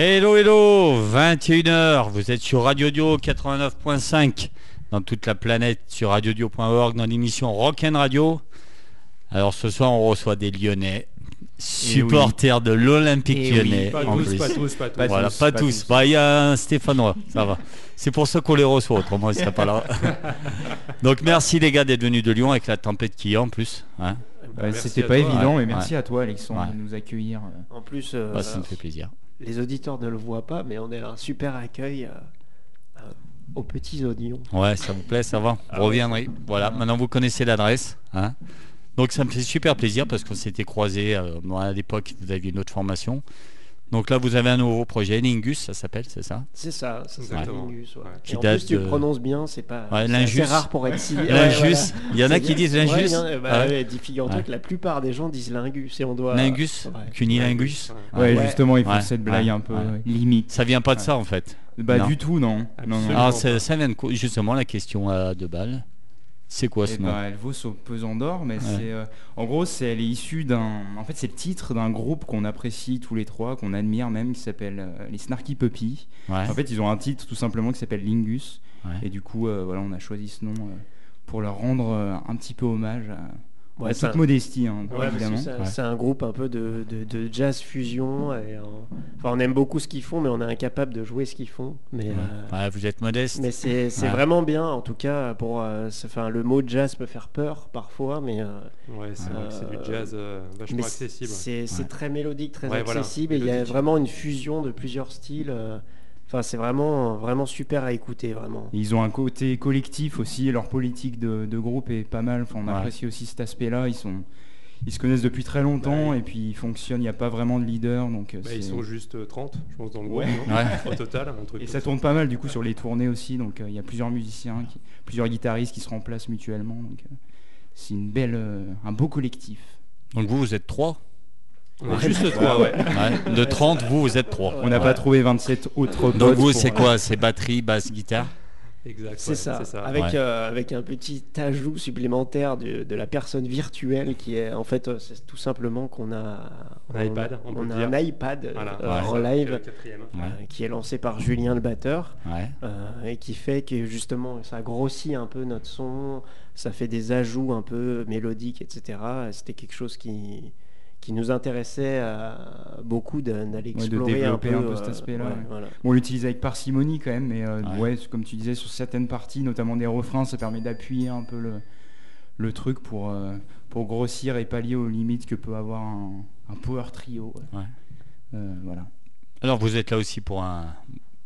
Hello, hello, 21h, vous êtes sur Radio Dio 89.5 dans toute la planète sur radiodio.org dans l'émission Rock'n Radio. Alors ce soir, on reçoit des Lyonnais, supporters de l'Olympique Eh oui. Lyonnais. Pas en tous, plus. pas tous, pas tous. Voilà, pas pas tous. Bah, il y a un Stéphanois, ça va. C'est pour ça qu'on les reçoit, autrement ils seraient pas là. Donc merci les gars d'être venus de Lyon avec la tempête qui y a en plus. hein. C'était pas toi. évident, Ouais. mais merci à toi, Alexandre, Ouais. de nous accueillir. euh. En plus, euh, Bah, ça me fait plaisir. les auditeurs ne le voient pas, mais on a un super accueil euh, euh, aux petits oignons. Ouais, ça vous plaît, ça va. Vous Ah reviendrez. Voilà, maintenant vous connaissez l'adresse. hein. Donc ça me fait super plaisir parce qu'on s'était croisés euh, moi, à l'époque, vous aviez une autre formation. Donc là, vous avez un nouveau projet, Lingus, ça s'appelle, c'est ça C'est ça, c'est ça. Lingus, ouais. Et en plus, tu de- le prononces bien, c'est pas. Ouais, c'est rare pour être si. Ouais, Lingus. voilà. Il y en a qui disent Lingus. bah, Ah que la plupart des gens disent Lingus et on doit. Lingus Ouais. Cunilingus Ouais. Ouais, Ouais. justement, ils font Ouais. cette blague Ouais. un peu Ouais. euh, limite. Ça vient pas de Ouais. ça en fait. Bah Non. du tout, non. non, non. Pas. ça, ça vient de quoi? Justement, la question à deux balles. C'est quoi Eh ce nom? ben, elle vaut son pesant d'or, mais Ouais. c'est euh, en gros, c'est elle est issue d'un. En fait, c'est le titre d'un groupe qu'on apprécie tous les trois, qu'on admire même, qui s'appelle euh, les Snarky Puppy. Ouais. En fait, ils ont un titre tout simplement qui s'appelle Lingus, Ouais. et du coup, euh, voilà, on a choisi ce nom pour leur rendre un petit peu hommage à, Ouais, toute un- modestie, hein, Ouais, que évidemment. c'est un- Ouais. c'est un groupe un peu de, de- de jazz fusion. Et, euh, enfin, on aime beaucoup ce qu'ils font, mais on est incapable de jouer ce qu'ils font. Mais, Ouais. euh, Ouais, vous êtes modeste. mais c'est vraiment bien, en tout cas. Pour, euh, enfin, le mot jazz peut faire peur parfois, mais, euh, Ouais, c'est Euh, du jazz euh, vachement mais accessible. c'est très mélodique, très Ouais, voilà, accessible. et il y a vraiment une fusion de plusieurs styles. Euh, Enfin, c'est vraiment, vraiment super à écouter, vraiment. Ils ont un côté collectif aussi, et leur politique de, de groupe est pas mal. Enfin, on Ouais. apprécie aussi cet aspect-là. Ils sont, ils se connaissent depuis très longtemps Ouais. et puis ils fonctionnent. Il n'y a pas vraiment de leader, donc euh, Bah, ils sont juste euh, 30, je pense, dans le groupe. Ouais. non Ouais. Au total, un truc Et ça tourne pas mal du coup sur les tournées aussi. Donc euh, il y a plusieurs musiciens, qui- plusieurs guitaristes qui se remplacent mutuellement. Donc euh, c'est une belle, euh, un beau collectif. Donc vous, vous êtes trois On est juste trois, ouais. Ouais. De 30, vous, vous êtes trois. On n'a Ouais. pas trouvé 27 autres. Donc vous, c'est quoi C'est batterie, basse, guitare Exact. C'est ouais, ça. Avec, Ouais. euh, avec un petit ajout supplémentaire de, de la personne virtuelle qui est en fait euh, c'est tout simplement qu'on a Un iPad, on a dire. un iPad euh, Voilà, euh, en live euh, qui est lancé par Julien le batteur Ouais. euh, et qui fait que justement ça grossit un peu notre son, ça fait des ajouts un peu mélodiques, etc. C'était quelque chose qui, qui nous intéressait euh, beaucoup de- d'aller Ouais, de explorer développer un peu euh, cet aspect-là, ouais, ouais. voilà. On l'utilise avec parcimonie quand même, mais euh, Ouais. ouais. comme tu disais, sur certaines parties, notamment des refrains, ça permet d'appuyer un peu le, le truc pour, euh, pour grossir et pallier aux limites que peut avoir un, un power trio. ouais. Ouais. Euh, voilà. Alors vous êtes là aussi pour un...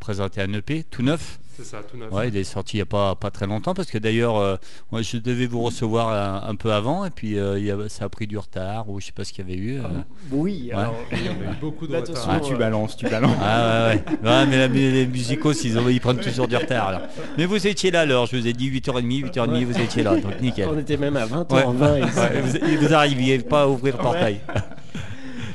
présenter un EP tout neuf. C'est ça, tout neuf. Ouais, il est sorti il n'y a pas, pas très longtemps parce que d'ailleurs, euh, moi, je devais vous recevoir un, un peu avant et puis euh, il y a- ça a pris du retard ou je sais pas ce qu'il y avait eu. euh. Oui, Ouais. alors, Il y en a eu beaucoup de retard. Ah, tu balances, tu balances. Ah ouais, ouais. Ouais, mais la- les musicos, ils, ont- ils prennent toujours du retard. Mais vous étiez là alors, je vous ai dit 8h30, 8h30, Ouais. vous étiez là, donc nickel. on était même à 20h20 Ouais. ici. Ouais, vous, il vous arriviez pas à ouvrir le portail.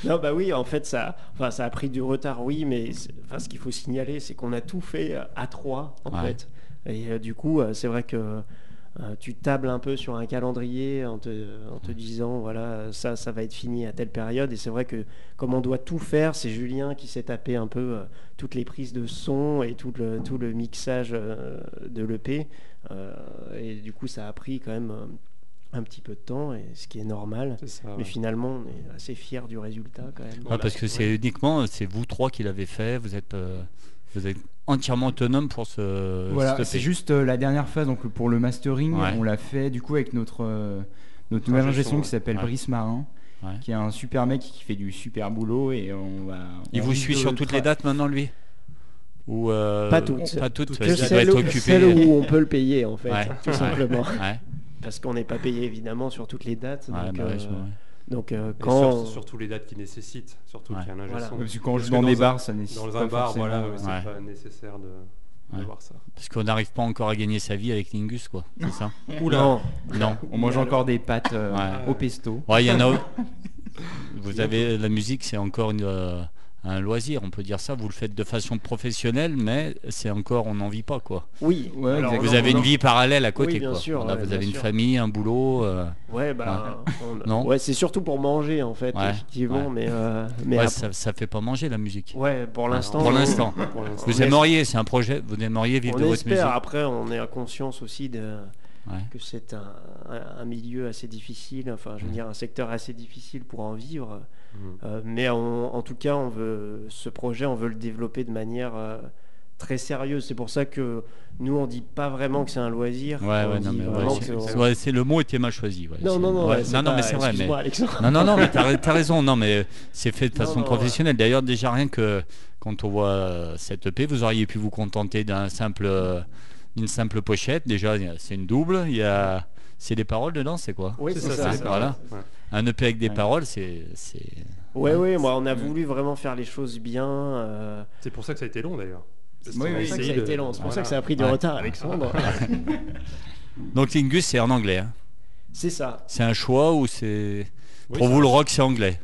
Non, bah oui, en fait, ça, enfin, ça a pris du retard, oui, mais enfin, ce qu'il faut signaler, c'est qu'on a tout fait euh, à trois, en Ouais. fait. Et euh, du coup, euh, c'est vrai que euh, tu tables un peu sur un calendrier en te, en te disant, voilà, ça, ça va être fini à telle période. Et c'est vrai que comme on doit tout faire, c'est Julien qui s'est tapé un peu toutes les prises de son et tout le, tout le mixage de l'EP. Et du coup, ça a pris quand même un petit peu de temps, et ce qui est normal. Ça. Mais ouais. finalement, on est assez fiers du résultat quand même. Ouais, parce que c'est uniquement, c'est vous trois qui l'avez fait, vous êtes, euh, vous êtes entièrement autonome pour ce. Voilà, c'est juste euh, la dernière phase donc pour le mastering, Ouais. on l'a fait du coup avec notre euh, notre nouvelle ouais. qui s'appelle Ouais. Brice Marin, Ouais. qui est un super mec qui fait du super boulot et on va. Il on vous suit sur toutes les dates maintenant, lui? Ou euh, Pas toutes. Pas toutes, Que parce qu'il doit celle, être où- occupé. celle où on peut le payer en fait, Ouais. tout Ouais. simplement. Parce qu'on n'est pas payé évidemment sur toutes les dates. ouais, donc, bah ouais, euh, je- ouais. donc, euh, quand sur, surtout les dates qui nécessitent, surtout Ouais. qu'il y a un Voilà. Parce que quand Parce que dans des un- bars, ça nécessite Dans pas un bar, voilà, c'est Ouais. pas nécessaire de Ouais. d'avoir ça. Parce qu'on n'arrive pas encore à gagner sa vie avec Lingus, quoi. C'est ça non, Non. On mange encore des pâtes euh, Ouais. au pesto. Ouais, il y en a. Vous avez la musique, c'est encore une, euh, un loisir, on peut dire ça. Vous le faites de façon professionnelle, mais c'est encore, on n'en vit pas quoi. Oui. Ouais, alors, exactement. Vous non, avez une vie parallèle à côté Oui, bien quoi. sûr, ouais, vous bien avez une famille, un boulot. euh, Ouais, bah, on- Non ouais, c'est surtout pour manger en fait, Ouais, effectivement, ouais. mais, euh, mais ouais, après- ça, ça fait pas manger la musique. ouais, pour l'instant, Pour l'instant. Pour l'instant. Vous aimeriez, c'est un projet, vous aimeriez vivre on de votre espère. musique. Après, on est à conscience aussi de Ouais. que c'est un, milieu assez difficile, enfin, je veux dire, un secteur assez difficile pour en vivre. Mhm. Euh, mais on- en tout cas, on veut ce projet, on veut le développer de manière euh, très sérieuse. C'est pour ça que nous, on dit pas vraiment que c'est un loisir. Ouais, ouais, non, mais ouais, c'est- on- le mot était mal choisi. Non, non, non, non, mais c'est vrai. Mais... Non, non, non, mais t'as as raison. Non, mais c'est fait de façon non, professionnelle. D'ailleurs, déjà rien que quand on voit euh, cette EP, vous auriez pu vous contenter d'un simple, d'une simple pochette. Déjà, c'est une double. Il y a, c'est des paroles dedans, c'est quoi Oui, C'est c'est ça, ça. c'est ça. voilà. Ouais. Un EP avec des Ouais. paroles, c'est, c'est. Ouais, ouais, moi, on a Ouais. voulu vraiment faire les choses bien. euh, C'est pour ça que ça a été long d'ailleurs. Parce Oui, oui. C'est pour ça que ça a de- été long. C'est pour ça voilà. que ça a pris du Ouais. retard, Alexandre. Donc Lingus, c'est en anglais. hein. c'est ça. C'est un choix ou c'est Oui, pour vous le rock, c'est anglais?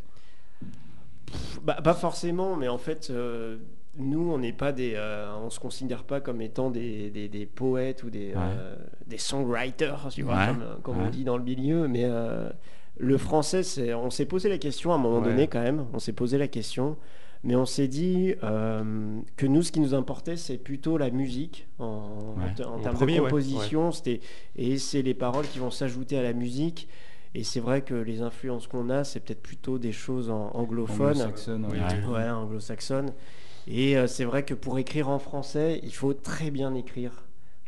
Bah, pas forcément, mais en fait, euh, nous, on n'est pas des, euh, on se considère pas comme étant des, des- des poètes ou des, euh, des songwriters, tu vois, Ouais. comme, comme Ouais. on dit dans le milieu. Mais euh, le français, c'est, on s'est posé la question à un moment donné quand même. On s'est posé la question, mais on s'est dit euh, que nous, ce qui nous importait, c'est plutôt la musique en, en termes premier, de composition. C'était et c'est les paroles qui vont s'ajouter à la musique. Et c'est vrai que les influences qu'on a, c'est peut-être plutôt des choses en anglophones. Ouais. Ouais. Ouais, anglo-saxonne. Et euh, c'est vrai que pour écrire en français, il faut très bien écrire.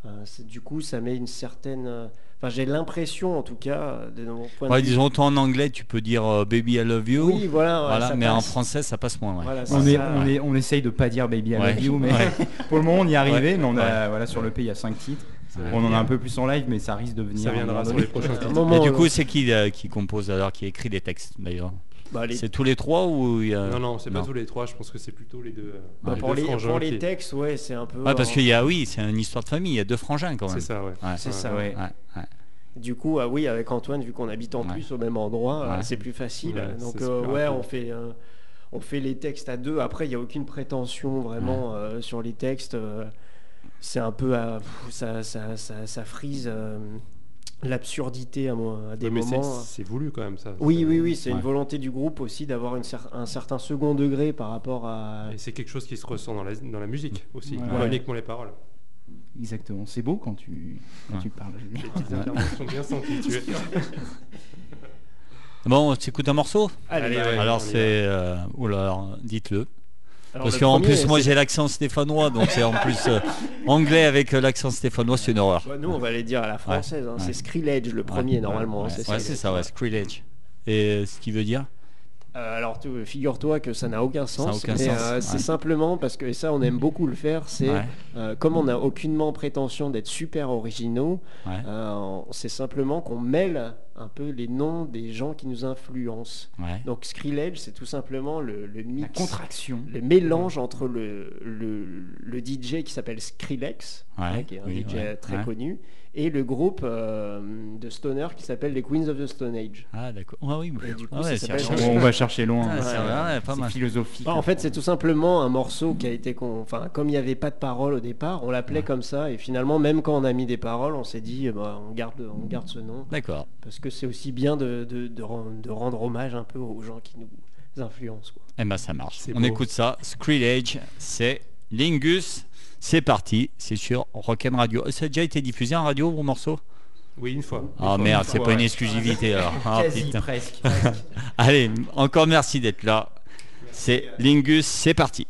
Euh, du coup, ça met une certaine. euh, Enfin, j'ai l'impression, en tout cas, de mon point Ouais, de vue. disons, autant en anglais, tu peux dire euh, Baby I love you. Oui, voilà. ouais, voilà, ça mais en français, ça passe moins. ouais. Voilà, c'est On, est, ça. on, est, on essaye de pas dire Baby I Ouais. love you, mais Ouais. pour le moment on y est arrivé. Ouais. Mais on a, Ouais. voilà, sur le P il y a 5 titres. On en a un peu plus en live, mais ça risque de venir. Ça viendra sur les prochains titres. moment, Mais du coup, c'est qui euh, qui compose alors, qui écrit les textes d'ailleurs? Bah, les- C'est tous les trois ou il y a... Non, non, c'est pas tous les trois. Je pense que c'est plutôt les deux. euh, bah, les pour deux les, frangins pour les qui- textes, ouais, c'est un peu. Ouais, parce euh, qu'il y a, oui, c'est une histoire de famille. Il y a deux frangins quand même. C'est ça, ouais. Ouais. C'est ça, ouais. Ouais, ouais. Du coup, ah oui, avec Antoine, vu qu'on habite en Ouais. plus au même endroit, euh, c'est plus facile. Ouais, Donc, euh, ouais, on fait, euh, on fait les textes à deux. Après, il n'y a aucune prétention vraiment euh, sur les textes. c'est un peu. à- ça, ça, ça, ça frise euh, l'absurdité à, à des mais c'est- moments. c'est voulu quand même ça. Oui, oui, oui, c'est une volonté du groupe aussi d'avoir cer- un certain second degré par rapport à. Et c'est quelque chose qui se ressent dans la, dans la musique aussi, pas Ouais. uniquement les paroles. Exactement. C'est beau quand tu, quand Ouais. tu parles. Les bien senties. Tu es... Bon, on s'écoute un morceau? Allez, bah, ouais. Alors c'est... euh, dites-le. Alors, Parce qu'en plus, moi j'ai l'accent stéphanois, donc c'est en plus euh, anglais avec euh, l'accent stéphanois, c'est une horreur. Nous, on va les dire à la française. hein, Ouais. C'est Skrillex le premier, normalement. Ouais, hein, ouais, c'est ça, ouais, Skrillex. Et euh, ce qui veut dire Euh, alors, figure-toi que ça n'a aucun Ça sens. aucun mais, sens, C'est ouais. simplement parce que, et ça, on aime beaucoup le faire, c'est Ouais, euh, comme on n'a aucunement prétention d'être super originaux, ouais. c'est simplement qu'on mêle un peu les noms des gens qui nous influencent. ouais. Donc, Skrillex, c'est tout simplement le, le La mix, contraction. le mélange entre le, le, le DJ qui s'appelle Skrillex, Ouais, hein, qui est un oui, DJ ouais, très ouais. connu, et le groupe euh, de Stoner qui s'appelle les Queens of the Stone Age. Ah d'accord. Ah oui. Et du coup, Ah On va chercher loin. Ah, c'est philosophique. Bah, en fait, c'est tout simplement un morceau qui a été. con- Enfin, comme il n'y avait pas de paroles au départ, on l'appelait Ouais. comme ça. Et finalement, même quand on a mis des paroles, on s'est dit, eh ben, on, garde, on garde ce nom. D'accord. Parce que c'est aussi bien de, de, de ren- de rendre hommage un peu aux gens qui nous influencent. quoi. Eh ben ça marche. C'est On beau. écoute ça. Skrillex, c'est Lingus. C'est parti. C'est sur Rock'n Radio. Ça a déjà été diffusé en radio, vos morceaux? Oui, une fois. Une Ah fois, merde, c'est pas une exclusivité alors. Ah, Quasi, presque. Allez, encore merci d'être là. C'est Lingus, c'est parti.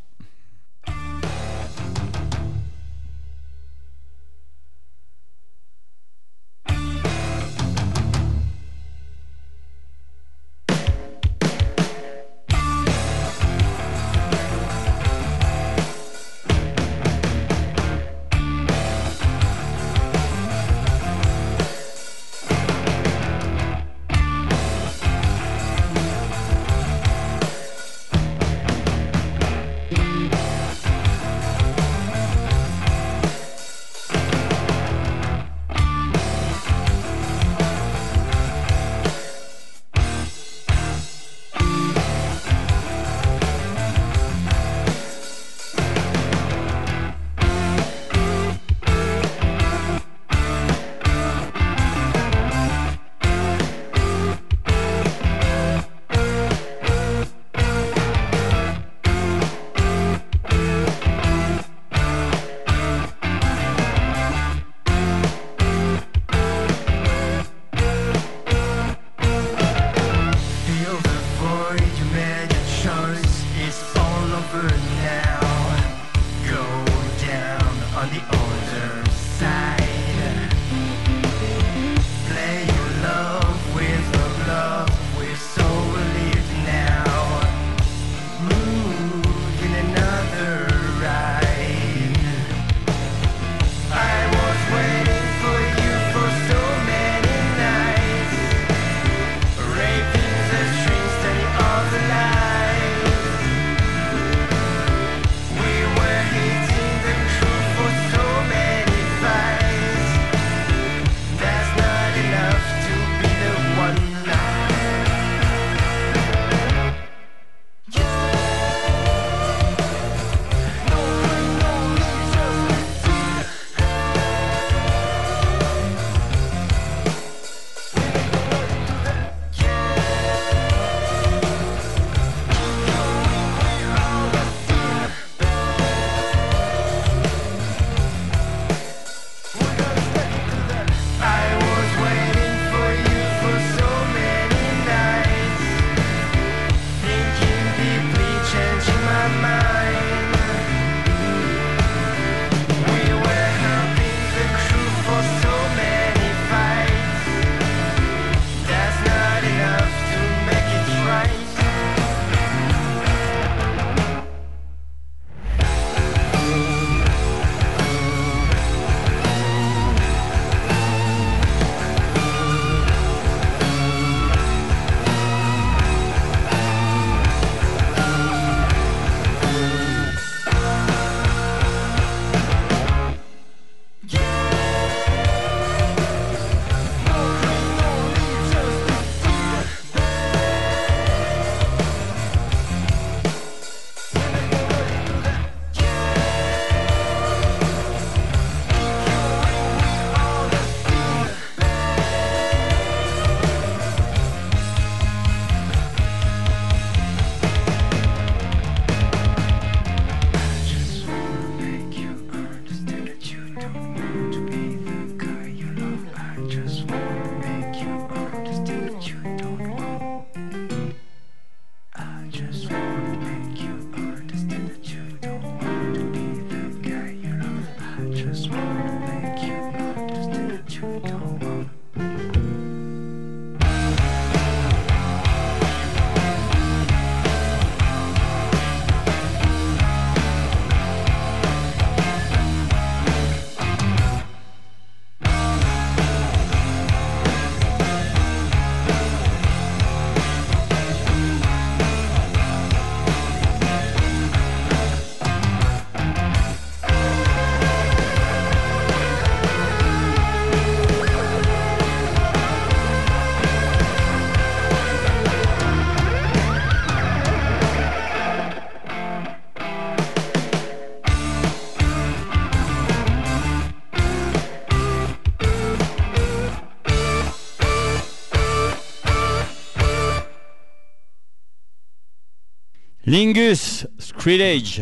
Lingus Skrillex,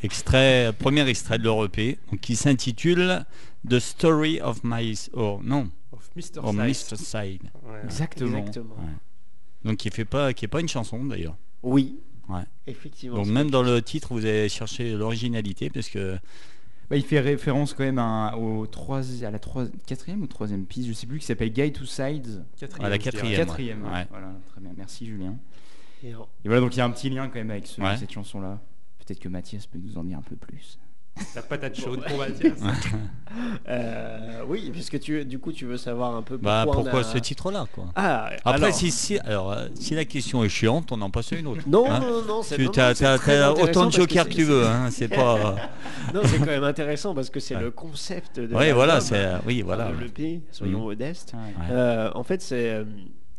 extrait, premier extrait de leur EP, donc, qui s'intitule The Story of My... Oh non, Of Mr. Side. Ouais. Exactement. Exactement. Ouais. Donc qui fait pas, qui est pas une chanson d'ailleurs. Oui. Ouais. Effectivement. Donc même dans le titre, vous avez cherché l'originalité parce que Bah, il fait référence quand même à, au trois- à la trois- quatrième ou troisième piste, je sais plus, qui s'appelle Guy to Sides. À la ouais. Ouais. Voilà, très bien. Merci Julien. Et en- Et voilà, donc il y a un petit lien quand même avec ce- Ouais. cette chanson-là. Peut-être que Mathias peut nous en dire un peu plus. La patate chaude pour Mathias. Euh, oui, puisque tu, du coup, tu veux savoir un peu bah pourquoi, pourquoi on a- ce titre-là quoi? Ah, Après alors- si si alors euh, si la question est chiante, on en passe à une autre. Non, Hein non, non, c'est Tu non, as, très intéressant autant de jokers que, tu veux, hein, c'est pas. Non, c'est quand même intéressant parce que c'est Ouais. le concept de. Oui, voilà, c'est oui, enfin, voilà. de l'EP, soyons Mhm. modestes. Euh, en fait, c'est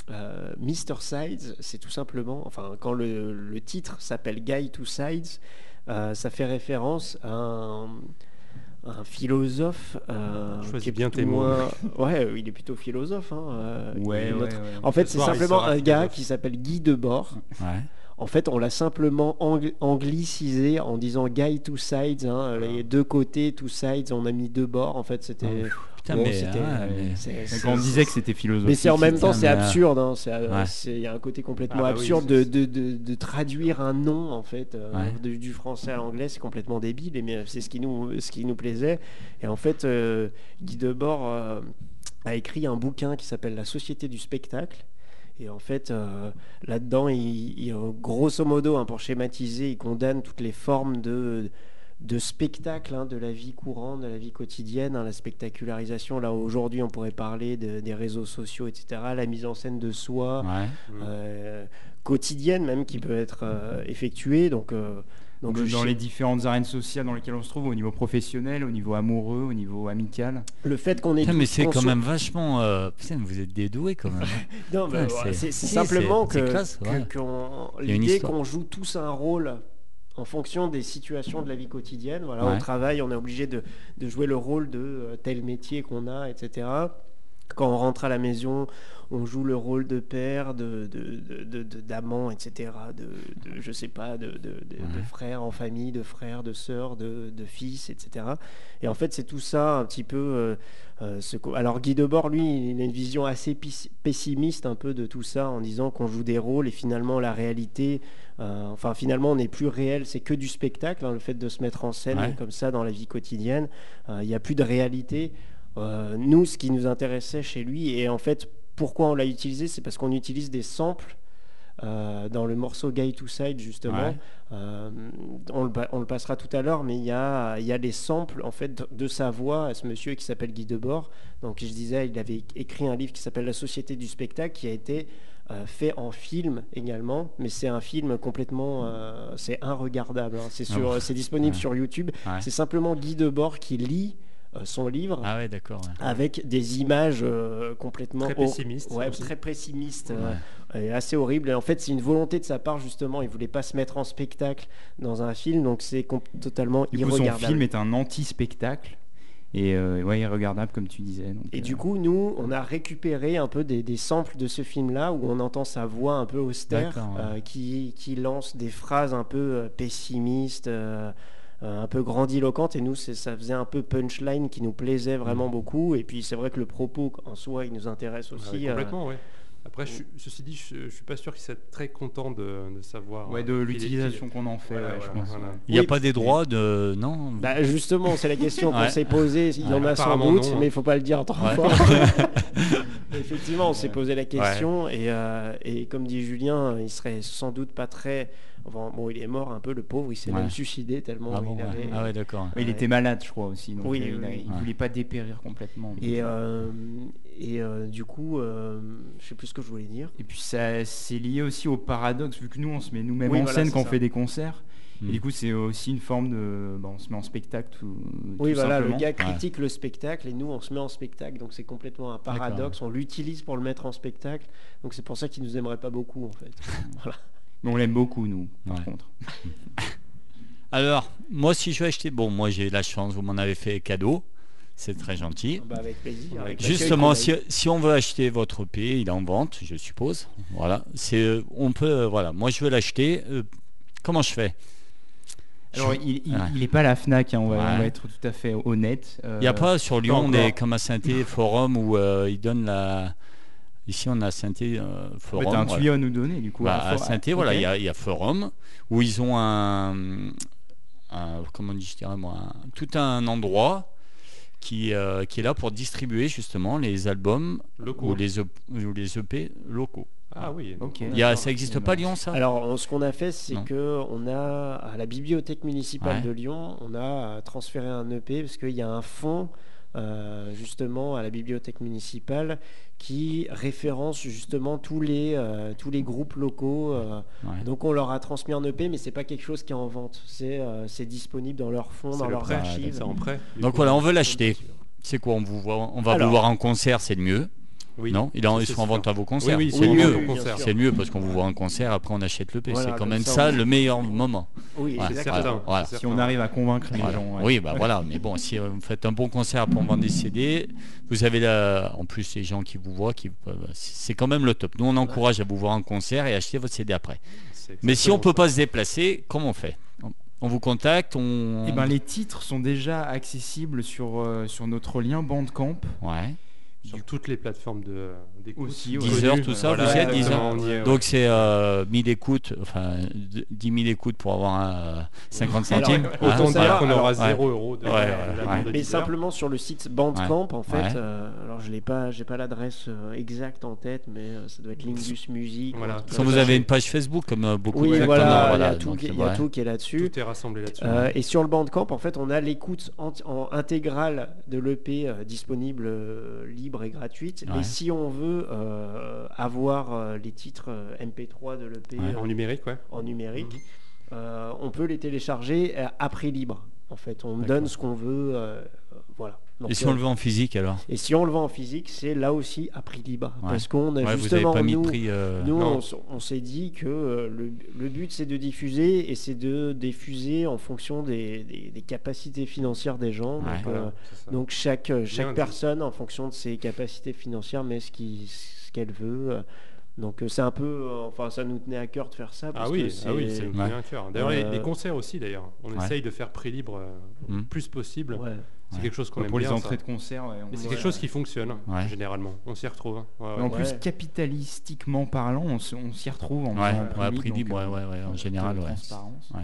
euh, Mr. Sides, c'est tout simplement, enfin, quand le, le titre s'appelle Guy to Sides, euh, ça fait référence à un, un philosophe euh, Choisis qui est bien tes moins- Ouais, il est plutôt philosophe. hein, euh, Ouais, il est ouais, notre- ouais. En fait, Ce c'est simplement un gars philosophe. qui s'appelle Guy Debord. Ouais. En fait, on l'a simplement ang- anglicisé en disant Guy two sides, hein, les deux côtés, two sides, on a mis deux bords. En fait, c'était. Putain, Bon, mais, c'était- ah, mais- c'est- Mais c'est- Quand on disait que c'était philosophique. Mais c'est en même temps, c'est mais, euh, absurde. hein, c'est, euh, ouais. Il y a un côté complètement Ah bah oui, absurde c'est- de, de, de- de traduire un nom en fait euh, Ouais. du français à l'anglais. C'est complètement débile, et mais c'est ce qui nous, ce qui nous plaisait. Et en fait, euh, Guy Debord euh, a écrit un bouquin qui s'appelle La Société du spectacle. Et en fait, euh, là-dedans, il, il- grosso modo, hein, pour schématiser, il condamne toutes les formes de, de spectacle hein, de la vie courante, de la vie quotidienne, hein, la spectacularisation. Là, aujourd'hui, on pourrait parler de- des réseaux sociaux, etc., la mise en scène de soi, Ouais. Mm. euh, quotidienne même, qui peut être euh, effectuée. Donc, euh, donc dans sais- les différentes arènes sociales dans lesquelles on se trouve, au niveau professionnel, au niveau amoureux, au niveau amical. le fait qu'on tous mais c'est quand même vachement. euh, Putain, vous êtes dédoués quand même. Non, c'est- c'est c'est si, simplement que, c'est classe, que- ouais. l'idée qu'on joue tous un rôle en fonction des situations de la vie quotidienne. Voilà, Ouais. Au travail, on est obligé de, de jouer le rôle de euh, tel métier qu'on a, etc. Quand on rentre à la maison, on joue le rôle de père, de, d'amant, etc. De, de- je sais pas, de, frère en famille, de frère, de sœur, de, fils, etc. Et en fait, c'est tout ça un petit peu. euh, euh, ce Alors Guy Debord, lui, il a une vision assez pessimiste un peu de tout ça, en disant qu'on joue des rôles et finalement la réalité, enfin finalement on n'est plus réel, c'est que du spectacle, hein, le fait de se mettre en scène Ouais. comme ça dans la vie quotidienne, euh, il n'y a plus de réalité. Euh, nous, ce qui nous intéressait chez lui, et en fait pourquoi on l'a utilisé, c'est parce qu'on utilise des samples. euh, dans le morceau Guy to Side justement, Ouais. Euh, on, le, pa- on le passera tout à l'heure, mais il y a, y a les samples en fait de, de sa voix à ce monsieur qui s'appelle Guy Debord. Donc je disais, il avait écrit un livre qui s'appelle La Société du spectacle, qui a été euh, fait en film également, mais c'est un film complètement, euh, c'est inregardable. hein. C'est Ah sur, c'est disponible Ouais. sur YouTube. Ouais. C'est simplement Guy Debord qui lit euh, son livre Ah ouais, d'accord. ouais. avec des images euh, complètement Très pessimiste, ouais, très pessimistes, euh, Ouais. et assez horrible. Et en fait, c'est une volonté de sa part justement. Il voulait pas se mettre en spectacle dans un film, donc c'est com- totalement Du coup, son irregardable. film est un anti-spectacle. Et euh, ouais, irregardable, comme tu disais. donc, Et euh, du coup, nous, on a récupéré un peu des, des samples de ce film-là où on entend sa voix un peu austère ouais. euh, qui, qui lance des phrases un peu euh, pessimistes, euh, euh, un peu grandiloquentes. Et nous, ça faisait un peu punchline qui nous plaisait Mm. vraiment beaucoup. Et puis, c'est vrai que le propos en soi, il nous intéresse Ah aussi. oui, euh, complètement, ouais. Après, je ceci dit, je, je suis pas sûr qu'il soit très content de, de savoir. Ouais, euh, de est- l'utilisation qu'on en fait, Voilà, ouais, je voilà, pense. voilà. ouais. Il n'y a Oui, pas des droits de. Non Bah justement, c'est la question qu'on s'est posée. Il y en a sans doute, non, hein. mais il faut pas le dire trop Ouais. fort. Effectivement, on s'est posé la question et, euh, et comme dit Julien, il serait sans doute pas très. Enfin, bon, il est mort un peu, le pauvre. Il s'est Ouais. même suicidé tellement Ah bon, il ouais. avait. Ah ouais, d'accord. Ouais, Il était malade, je crois aussi. Donc Oui, euh, il, oui, il voulait pas dépérir complètement. donc, Et, euh, et euh, du coup, euh, je sais plus ce que je voulais dire. Et puis ça, c'est lié aussi au paradoxe, vu que nous on se met nous-mêmes Oui, en voilà, scène quand on fait des concerts. Et du coup, c'est aussi une forme de. bah, on se met en spectacle tout, Oui, tout voilà, le gars critique le spectacle et nous, on se met en spectacle. Donc c'est complètement un paradoxe. On l'utilise pour le mettre en spectacle. Donc c'est pour ça qu'il nous aimerait pas beaucoup en fait. Mais on l'aime beaucoup, nous, par Ouais. contre. Alors, moi, si je veux acheter. Bon, moi, j'ai eu la chance, vous m'en avez fait cadeau. C'est très gentil. Bah, avec plaisir. avec Justement, si, on veut acheter votre EP, il est en vente, je suppose. Voilà. C'est, euh, on peut. euh, voilà. Moi, je veux l'acheter. euh, comment je fais? Alors, Je- il, il, Ouais. il est pas à la Fnac, hein, on, va, on Ouais. va être tout à fait honnête. Euh, Il n'y a pas sur Lyon des, comme à Forum où euh, ils donnent la. Ici, on a saint euh, Forum. un voilà. tuyau à nous donner, du coup. Bah, à à Fo- saint ok. voilà, il y, a- il y a Forum où ils ont un, un- comment on dit, je dirais moi, un- tout un endroit qui, euh, qui est là pour distribuer justement les albums Locaux. ou les, EP ou les EP locaux. Ah oui. donc Ok. on a- Il y a, ça n'existe pas à Lyon, ça? Alors, ce qu'on a fait, c'est que on a à la bibliothèque municipale Ouais. de Lyon, on a transféré un EP parce qu'il y a un fonds euh, justement à la bibliothèque municipale qui référence justement tous les euh, tous les groupes locaux. euh, Ouais. donc, on leur a transmis un EP, mais c'est pas quelque chose qui est en vente. C'est euh, c'est disponible dans leur fonds, C'est dans le leurs prêt, archives. en Donc coup. voilà, on veut l'acheter. C'est quoi On vous voit, on va Alors- vous voir en concert, c'est le mieux. Oui. Non Il en, ils sont en vente à vos concerts. Oui, oui, c'est mieux. C'est mieux parce qu'on vous voit en concert, après on achète le P. Voilà, c'est quand même ça, le meilleur moment. Oui, Ouais. C'est exactement. certain. Voilà. Si on arrive à convaincre les gens. ouais. Oui, bah voilà, mais bon, si euh, vous faites un bon concert pour vendre des CD, vous avez la... en plus les gens qui vous voient, qui peuvent- c'est quand même le top. Nous, on encourage à vous voir en concert et acheter votre CD après. Mais si on exactement peut pas se déplacer, comment on fait? On vous contacte, on... Eh ben, les titres sont déjà accessibles sur, euh, sur notre lien Bandcamp. Ouais. Sur toutes les plateformes de d'écoute. Aussi, ouais. Deezer, connues. tout ça, Voilà, vous y êtes, exactement, Deezer on y est, ouais. Donc c'est euh, 1000 écoutes, enfin d- 10 000 écoutes pour avoir un, euh, 50 centimes. Alors, hein, Autant ça dire qu'on aura alors, ouais. 0 euros de Ouais, la- ouais, la ouais. bande de Mais simplement sur le site Bandcamp, en fait, Ouais. euh, alors je l'ai pas, j'ai pas l'adresse euh, exacte en tête, mais euh, ça doit être Lingus Music. Voilà. vous avez une page Facebook comme euh, beaucoup Oui, de voilà, cantonneurs, il y a tout, donc, qui- il y a ouais. tout qui est là-dessus. Tout est rassemblé là-dessus. Euh, et sur le Bandcamp, en fait, on a l'écoute en, en intégrale de l'EP euh, disponible euh, libre et gratuite. Ouais. Et si on veut euh, avoir euh, les titres euh, MP3 de l'EP Ouais. En numérique, ouais. en numérique, Mhm. on peut les télécharger à, prix libre. En fait, on donne ce qu'on veut. voilà. Donc, Et si on euh, le veut en physique alors? et si on le vend en physique, c'est là aussi à prix libre. Ouais. Parce qu'on a Ouais, Vous n'avez justement, pas mis nous, de prix. euh, nous, on, s'est dit que euh, le, le but c'est de diffuser et c'est de diffuser en fonction des, des- des capacités financières des gens. Ouais. Donc, Voilà, euh, chaque, euh, personne, en fonction de ses capacités financières, met ce qu'elle veut. euh. Donc euh, c'est un peu, euh, enfin ça nous tenait à cœur de faire ça. Ah parce que oui, ah oui, c'est- c'est Ouais. bien un cœur. D'ailleurs, les, Euh, les concerts aussi, d'ailleurs. On Ouais. essaye de faire prix libre euh, le plus possible. ouais. C'est Ouais. quelque chose qu'on aime pour les entrées ça. de concert. ouais, on- Mais c'est Ouais. quelque chose qui fonctionne, Ouais. généralement. On s'y retrouve. hein. Ouais, Mais en plus, Ouais. capitalistiquement parlant, on, s'y retrouve en prix donc, libre, ouais, ouais, ouais, en général, ouais. transparence. Ouais.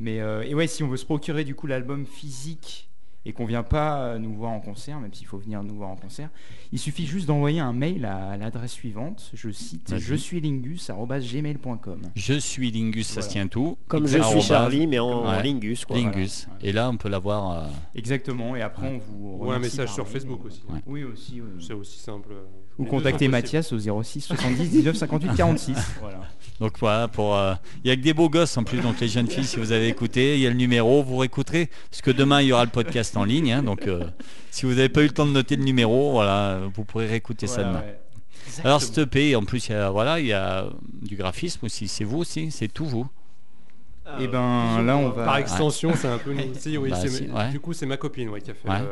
Mais euh, et ouais, si on veut se procurer du coup l'album physique et qu'on vient pas euh, nous voir en concert, même s'il faut venir nous voir en concert, il suffit juste d'envoyer un mail à, l'adresse suivante. Je cite je suis lingus@gmail.com. Je suis Lingus, ça se tient tout. Comme je suis Charlie, mais en, Ouais. Lingus. Quoi. Lingus. Voilà. Et là, on peut l'avoir. euh, Exactement. Et après, on vous Ou un message sur. Facebook aussi. Ouais. Oui aussi. oui. C'est aussi simple. Ou deux contacter sont Mathias au 06 70 19 58 46. Voilà. Donc voilà, pour euh, il y a que des beaux gosses en plus, donc les jeunes filles, si vous avez écouté, il y a le numéro, vous réécouterez, parce que demain il y aura le podcast en ligne, hein, donc euh, si vous n'avez pas eu le temps de noter le numéro, voilà, vous pourrez réécouter ça demain. ouais. Alors cette EP, en plus il y a voilà, il y a du graphisme aussi, c'est vous aussi, c'est tout vous. Ah, Et ben là, on va. Par extension, c'est un peu nous aussi. Oui, Bah, c'est- si, ouais. Du coup, c'est ma copine ouais, qui a fait Ouais. le,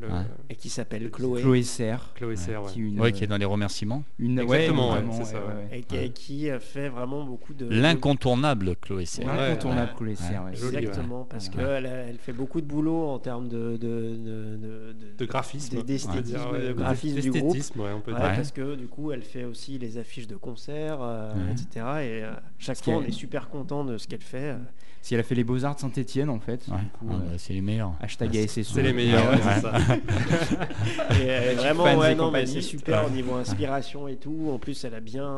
le- Ouais. Et qui s'appelle Chloé. Chloé Serre. Chloé Serre, ouais. qui est une, Ouais, qui est dans les remerciements. une Exactement, ouais, ouais, vraiment, c'est ça, ouais, ouais. ouais. Et qui, et qui a fait vraiment beaucoup de. L'incontournable Chloé Serre. Ouais, Incontournable ouais. Chloé Serre. ouais. Joli, ouais. Exactement, parce Ouais. qu'elle elle fait beaucoup de boulot en termes de, de, de, de- De graphisme. d'esthétisme, de graphisme du groupe. D'esthétisme, ouais, on peut Ouais, dire. Parce que du coup, elle fait aussi les affiches de concerts, euh, Ouais. etc. Et euh, chaque fois, on est- est super content de ce qu'elle fait. Euh. Si elle a fait les Beaux-Arts de Saint-Etienne, en fait. Ouais. Du coup, Ah, euh, bah, c'est les meilleurs. hashtag Ouais, ASSO. C'est les meilleurs, ouais, c'est ça. Et, euh, vraiment, ouais, et non, mais c'est super Ouais. au niveau inspiration et tout. En plus, elle a bien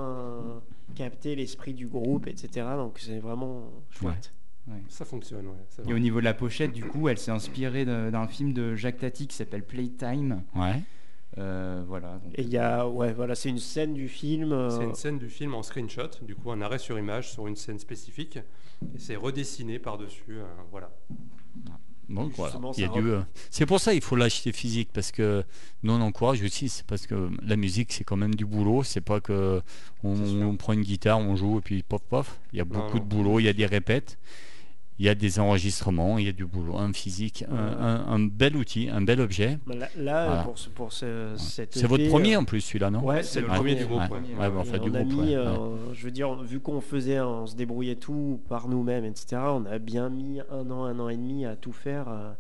capté l'esprit du groupe, etc. Donc c'est vraiment chouette. Ça fonctionne, ouais. Et au niveau de la pochette, du coup, elle s'est inspirée d'un film de Jacques Tati qui s'appelle Playtime. Ouais. Euh, voilà. donc- Et il y a, ouais, voilà, c'est une scène du film. euh, C'est une scène du film en screenshot, du coup un arrêt sur image sur une scène spécifique, et c'est redessiné par-dessus, euh, voilà. Donc voilà, il y a du, euh, C'est pour ça il faut l'acheter physique parce que nous on encourage aussi, c'est parce que la musique c'est quand même du boulot, c'est pas que on, prend une guitare, on joue et puis pof pof. Il y a Non, beaucoup non. de boulot, il y a des répètes, il y a des enregistrements, il y a du boulot, un physique, un, un- un bel outil, un bel objet. bah, Là, là, Voilà. pour, ce- pour ce, cette C'est votre premier euh, en plus celui-là, non Ouais, C'est le premier du groupe, Ouais, ouais. ouais, bon, Et enfin, du on a groupe, mis, ouais, euh, ouais. je veux dire, vu qu'on faisait, on se débrouillait tout par nous-mêmes, etc. On a bien mis un an, un an et demi à tout faire. euh,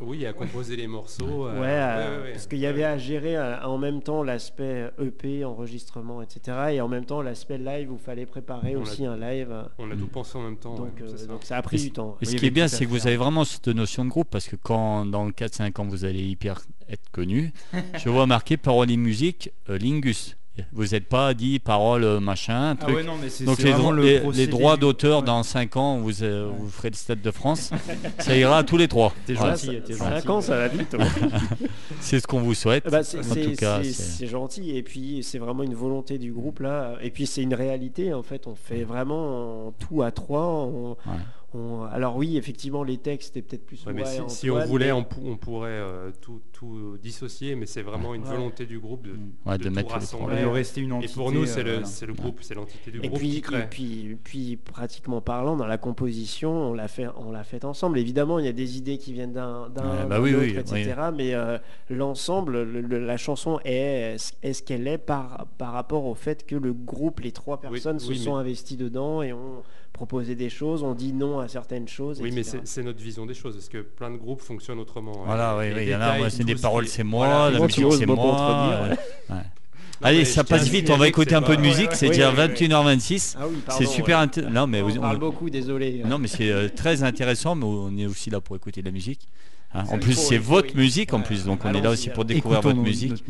Oui, à composer les morceaux. euh, ouais, euh, ouais, ouais, parce qu'il y avait à gérer euh, en même temps l'aspect EP, enregistrement, etc. Et en même temps l'aspect live où il fallait préparer On a- aussi un live. euh, On a tout pensé en même temps. donc, euh, ça. donc ça a pris Et du temps. Et ce qui est bien, c'est que vous avez vraiment cette notion de groupe, parce que quand dans 4-5 ans vous allez hyper être connu, je vois marqué parole et musique euh, Lingus. Vous n'êtes pas dit parole machin, Ah truc. ouais, non, mais c'est Donc les, vraiment dro- le les- les procédé droits d'auteur Ouais. dans 5 ans, vous, euh, vous ferez le Stade de France. ça ira à tous les trois. T'es Voilà. gentil, t'es Cinq gentil. ans, ça va vite. C'est ce qu'on vous souhaite. Bah, c'est en c'est- tout cas, c'est- c'est- c'est gentil et puis c'est vraiment une volonté du groupe là et puis c'est une réalité en fait on fait vraiment en tout à trois on- Ouais. On- alors oui effectivement les textes étaient peut-être plus Ouais, mais si, si on voulait, mais- on, pou- on pourrait euh, tout, tout dissocier, mais c'est vraiment une Ouais. volonté du groupe de, Ouais, de de tout mettre les rassembler. Rester une Et entité. pour nous, c'est euh, le, voilà. c'est le groupe, c'est l'entité du et groupe puis, qui et crée. puis, puis pratiquement parlant dans la composition on l'a fait on l'a fait ensemble évidemment il y a des idées qui viennent d'un d'un Ouais, bah oui, autre, oui, etc mais euh, l'ensemble le- le- la chanson est est ce qu'elle est par par rapport au fait que le groupe les trois Oui, personnes se oui, sont mais- investies dedans et ont proposer des choses, on dit non à certaines choses. Oui, mais etc. c'est c'est notre vision des choses. Parce que plein de groupes fonctionnent autrement. Voilà, Euh, oui. Il y en a, c'est des paroles, c'est moi, Voilà, la musique, c'est moi. Non, Allez, ça passe vite, on va écouter un peu de musique, ouais, c'est ouais. déjà Oui, oui, oui. 21h26. Ah oui, C'est super ouais. inté- Non, mais On vous- parle beaucoup, désolé. Non, mais c'est euh, très intéressant, mais on est aussi là pour écouter de la musique. hein. En plus, c'est votre musique en plus, donc on est là aussi pour découvrir votre musique.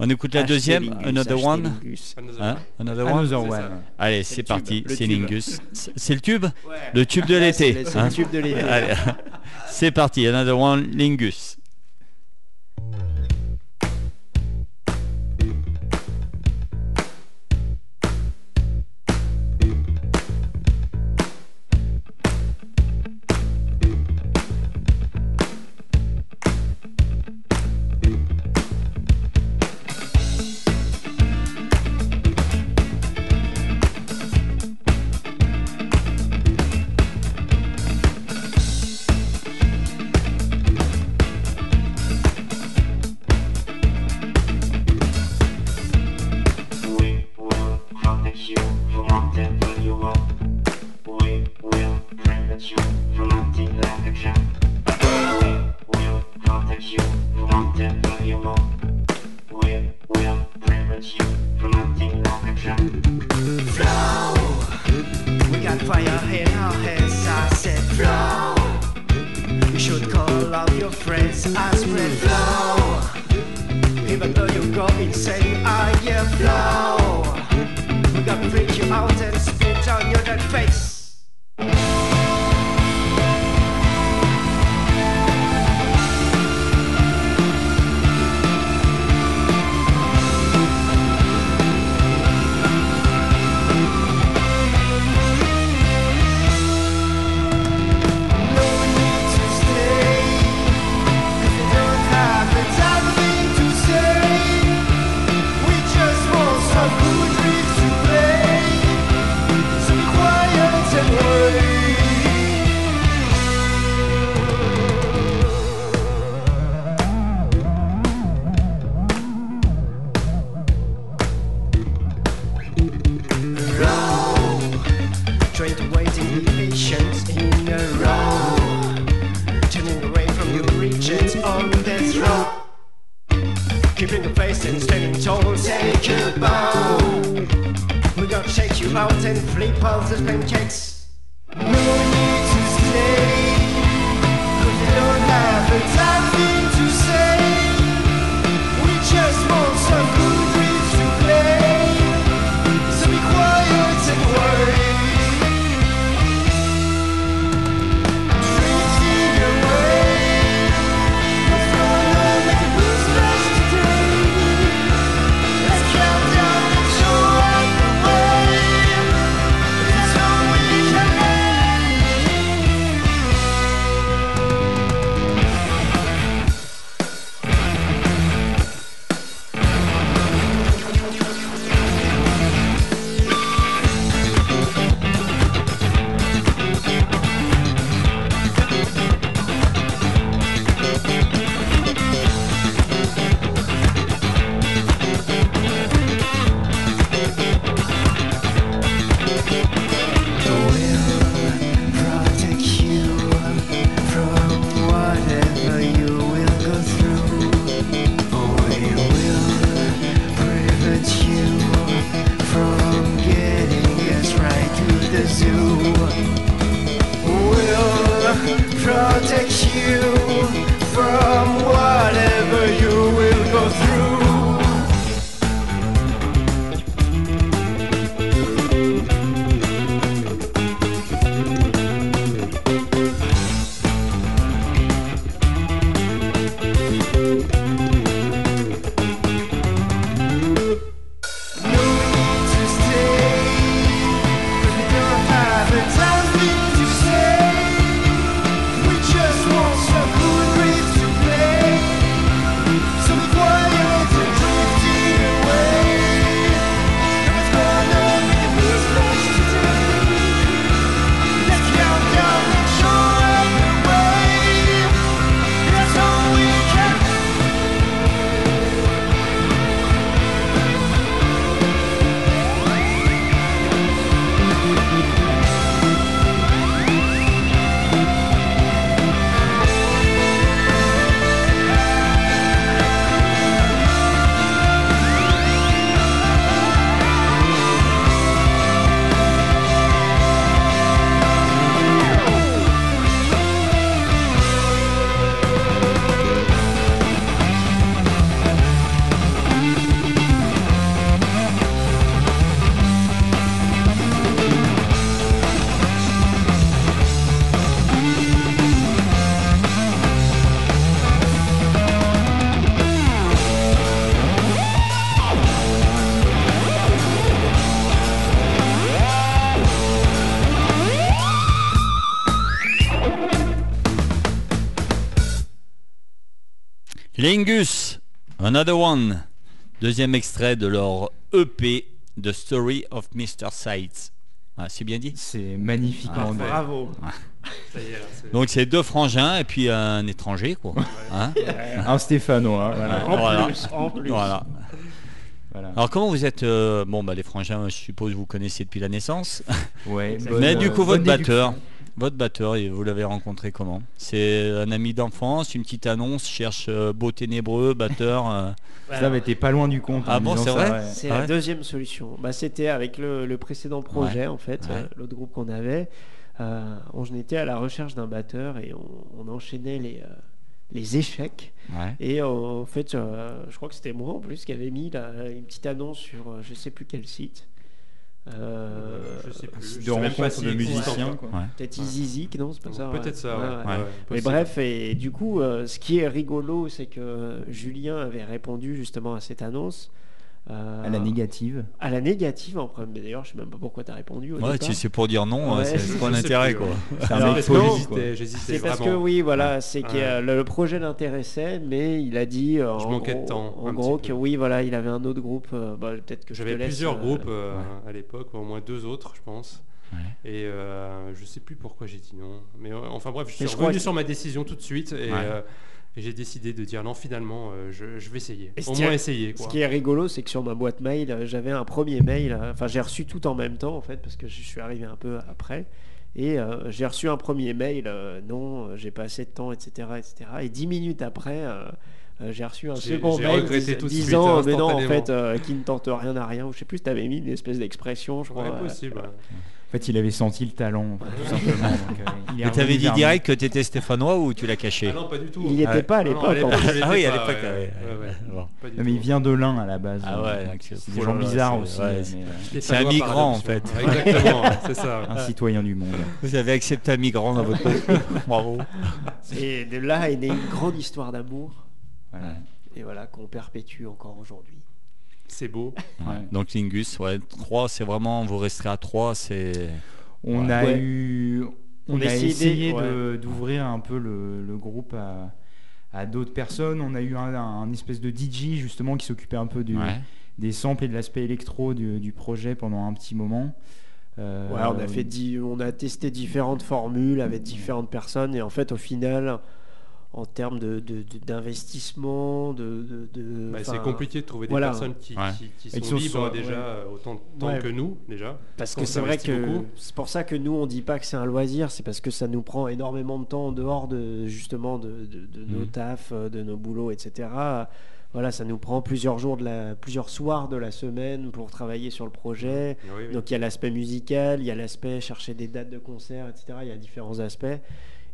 On écoute la deuxième, Lingus, Another One. Another Hein? One. Another One? Another. Allez, C'est parti, c'est. Lingus. C'est le tube? Le tube de l'été. c'est le- c'est hein? le tube de l'été. Allez, c'est parti, Another One, Lingus. Lingus, Another One, deuxième extrait de leur EP, The Story of Mr. Sides. Ah, c'est bien dit? C'est magnifiquement dit. Bravo. Ça y est, là, c'est- Donc c'est deux frangins et puis un étranger, quoi. Hein? Un Stéphanois. Voilà. En Voilà. plus, en plus. Voilà. Voilà. Alors comment vous êtes euh, Bon, bah les frangins, je suppose vous connaissez depuis la naissance. Ouais, Mais bonne, du euh, coup, votre bonne batteur. Votre batteur, vous l'avez rencontré comment? C'est un ami d'enfance, une petite annonce, cherche euh, beau ténébreux, batteur. euh, Ça, mais t'es pas loin du compte. Ah bon, c'est vrai? ouais. C'est Ah la ouais? deuxième solution. Bah, C'était avec le, le précédent projet, en fait, Ouais. euh, l'autre groupe qu'on avait. Euh, on était à la recherche d'un batteur et on, on enchaînait les, euh, les échecs. ouais. Et euh, en fait, euh, je crois que c'était moi en plus qui avait mis la- une petite annonce sur euh, je sais plus quel site. Euh, Je sais plus. De Je sais même pas rencontre s'il de musiciens. Peut-être Easy Zik, non C'est pas ça ouais. Peut-être ça, ouais. Ouais, ouais. ouais, Ouais. Mais bref, et du coup, euh, ce qui est rigolo, c'est que Julien avait répondu justement à cette annonce. Euh, À la négative. à la négative en premier. D'ailleurs, je sais même pas pourquoi tu as répondu. Au Ouais, sais pour dire non, Ouais. euh, c'est c'est sais l'intérêt. C'est un Alors, mec. J'hésitais, C'est parce que oui, voilà, c'est que Ouais. euh, le, le projet l'intéressait, mais il a dit euh, Je en manquais gros, de temps, en gros que peu. oui, voilà, il avait un autre groupe. euh, bah, peut-être que J'avais plusieurs euh, groupes euh, à l'époque, au moins deux autres, je pense. Ouais. Et euh, je sais plus pourquoi j'ai dit non. Mais euh, enfin bref, je suis revenu sur ma décision tout de suite et, Ouais. euh, et j'ai décidé de dire non, finalement, euh, je, je vais essayer. Et Au moins essayer. Ce qui est rigolo, c'est que sur ma boîte mail, euh, j'avais un premier mail. euh, Enfin, j'ai reçu tout en même temps, en fait, parce que je suis arrivé un peu après. Et euh, j'ai reçu un premier mail, euh, non, j'ai pas assez de temps, etc., etc. Et dix minutes après, euh, j'ai reçu un second mail disant, mais non, en fait, euh, qui ne tente rien à rien. Ou je sais plus, tu avais mis une espèce d'expression, je crois. Ouais, euh, possible. En fait, il avait senti le talent, tout simplement. donc, euh, il Et t'avais dit direct que t'étais stéphanois ou tu l'as caché Ah non, pas du tout. Il n'y était Ouais. pas à non, l'époque. Ah oui, à l'époque, ouais, ouais, ouais, ouais. Bon. Pas du nous. Mais il vient de l'Ain à la base. Ah ouais, c'est des gens bizarres aussi. c'est- un migrant, en fait. Ouais, Exactement, c'est ça. un citoyen du monde. Vous avez accepté un migrant dans votre Bravo. Et de là est née une grande histoire d'amour. Voilà. Et voilà, qu'on perpétue encore aujourd'hui. C'est beau. Ouais. Donc Lingus, ouais, 3, c'est vraiment, vous resterez à 3, c'est... On Ouais. a Ouais. eu, on, On a a essayé, essayé ouais. de- d'ouvrir un peu le, le groupe à, à d'autres personnes. On a eu un, un espèce de DJ justement qui s'occupait un peu du, Ouais. des samples et de l'aspect électro du, du projet pendant un petit moment. Euh, Ouais, on a fait on a testé différentes formules avec différentes personnes et en fait au final en termes de, de- de- d'investissement de, de- de- Bah, c'est compliqué de trouver des voilà. personnes qui, Ouais. qui- qui Et qui sont libres déjà ouais. autant de temps Ouais. que nous déjà. parce que c'est vrai que beaucoup. c'est pour ça que nous on dit pas que c'est un loisir c'est parce que ça nous prend énormément de temps en dehors de justement de, de- de nos Mhm. tafs euh, de nos boulots etc voilà ça nous prend plusieurs jours de la plusieurs soirs de la semaine pour travailler sur le projet Oui, oui. Donc il y a l'aspect musical, il y a l'aspect chercher des dates de concert, etc. Il y a différents aspects.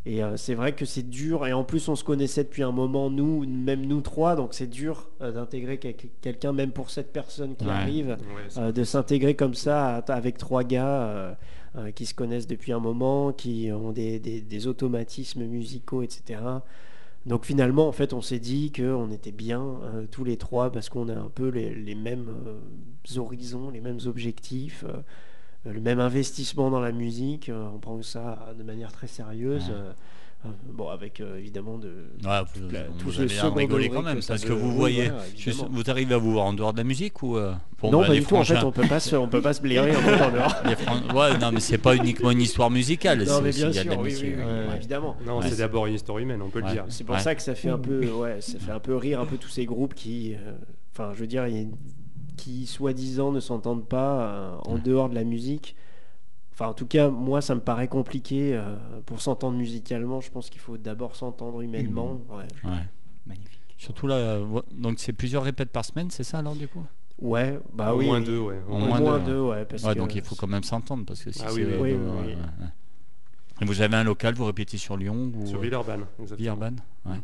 Et euh, c'est vrai que c'est dur. Et en plus, on se connaissait depuis un moment, nous, même nous trois. Donc c'est dur euh, d'intégrer quel- quelqu'un, même pour cette personne qui Ouais. arrive, Ouais, euh, de s'intégrer comme ça avec trois gars euh, euh, qui se connaissent depuis un moment, qui ont des, des- des automatismes musicaux, etc. Donc finalement, en fait, on s'est dit qu'on était bien euh, tous les trois parce qu'on a un peu les, les mêmes euh, horizons, les mêmes objectifs, euh, le même investissement dans la musique. euh, on prend ça de manière très sérieuse. Ouais. euh, euh, bon, avec euh, évidemment de. Ouais, vous, la- vous tout degré quand même, parce que vous voyez, vous arrivez à vous voir en dehors de la musique ou euh, bon, non, bah, pas du tout. En fait, on peut pas se, on peut pas se blairer en dehors. fran- Ouais, non, mais c'est pas uniquement une histoire musicale. Non, c'est mais aussi, bien il y a de sûr, la oui, musique. oui, oui, évidemment. Non, Ouais. c'est d'abord une histoire humaine, on peut Ouais. le dire. C'est pour Ouais. ça que ça fait un peu, ouais, ça fait un peu rire un peu tous ces groupes qui, euh, enfin, je veux dire, il y a une- qui soi-disant ne s'entendent pas euh, en Ouais. dehors de la musique. Enfin, en tout cas, moi, ça me paraît compliqué euh, pour s'entendre musicalement. Je pense qu'il faut d'abord s'entendre humainement. Ouais. Ouais. Magnifique. Surtout là, euh, donc c'est plusieurs répètes par semaine, c'est ça alors du coup? Ouais, bah Au oui. moins deux, ouais. Au Au moins moins, deux, deux, ouais. Parce Ouais, que donc il faut quand même s'entendre parce que si Ah c'est oui, oui. euh, Oui, ouais, vous avez un local, vous répétez sur Lyon ou Sur Villeurbanne, exactement. Villeurbanne Ouais.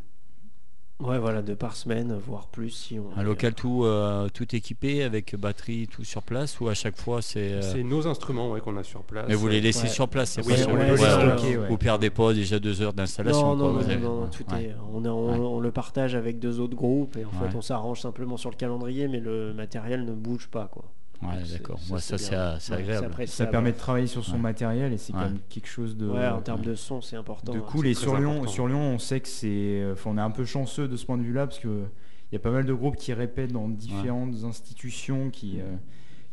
Ouais, voilà, deux par semaine, voire plus si on. Un local tout, euh, tout équipé avec batterie, tout sur place ou à chaque fois c'est. euh, C'est nos instruments ouais, qu'on a sur place. Mais vous les laissez Ouais. sur place, c'est Oui, pas sur- on les ouais, laisse ouais, stocker, ouais. Vous perdez pas déjà deux heures d'installation. Non, quoi, non, vous non, avez- non, non, tout ouais. est. On, est- on, Ouais. on le partage avec deux autres groupes et en Ouais. fait, on s'arrange simplement sur le calendrier, mais le matériel ne bouge pas, quoi. Ouais, d'accord. ça, Moi, ça, c'est agréable. Ça permet de travailler sur son Ouais. matériel et c'est Ouais. quand même quelque chose de. Ouais, en termes de son, c'est important. de hein. cool. Et sur Lyon, important. sur Lyon, on sait que c'est. Enfin, on est un peu chanceux de ce point de vue-là parce que il y a pas mal de groupes qui répètent dans différentes institutions qui. euh,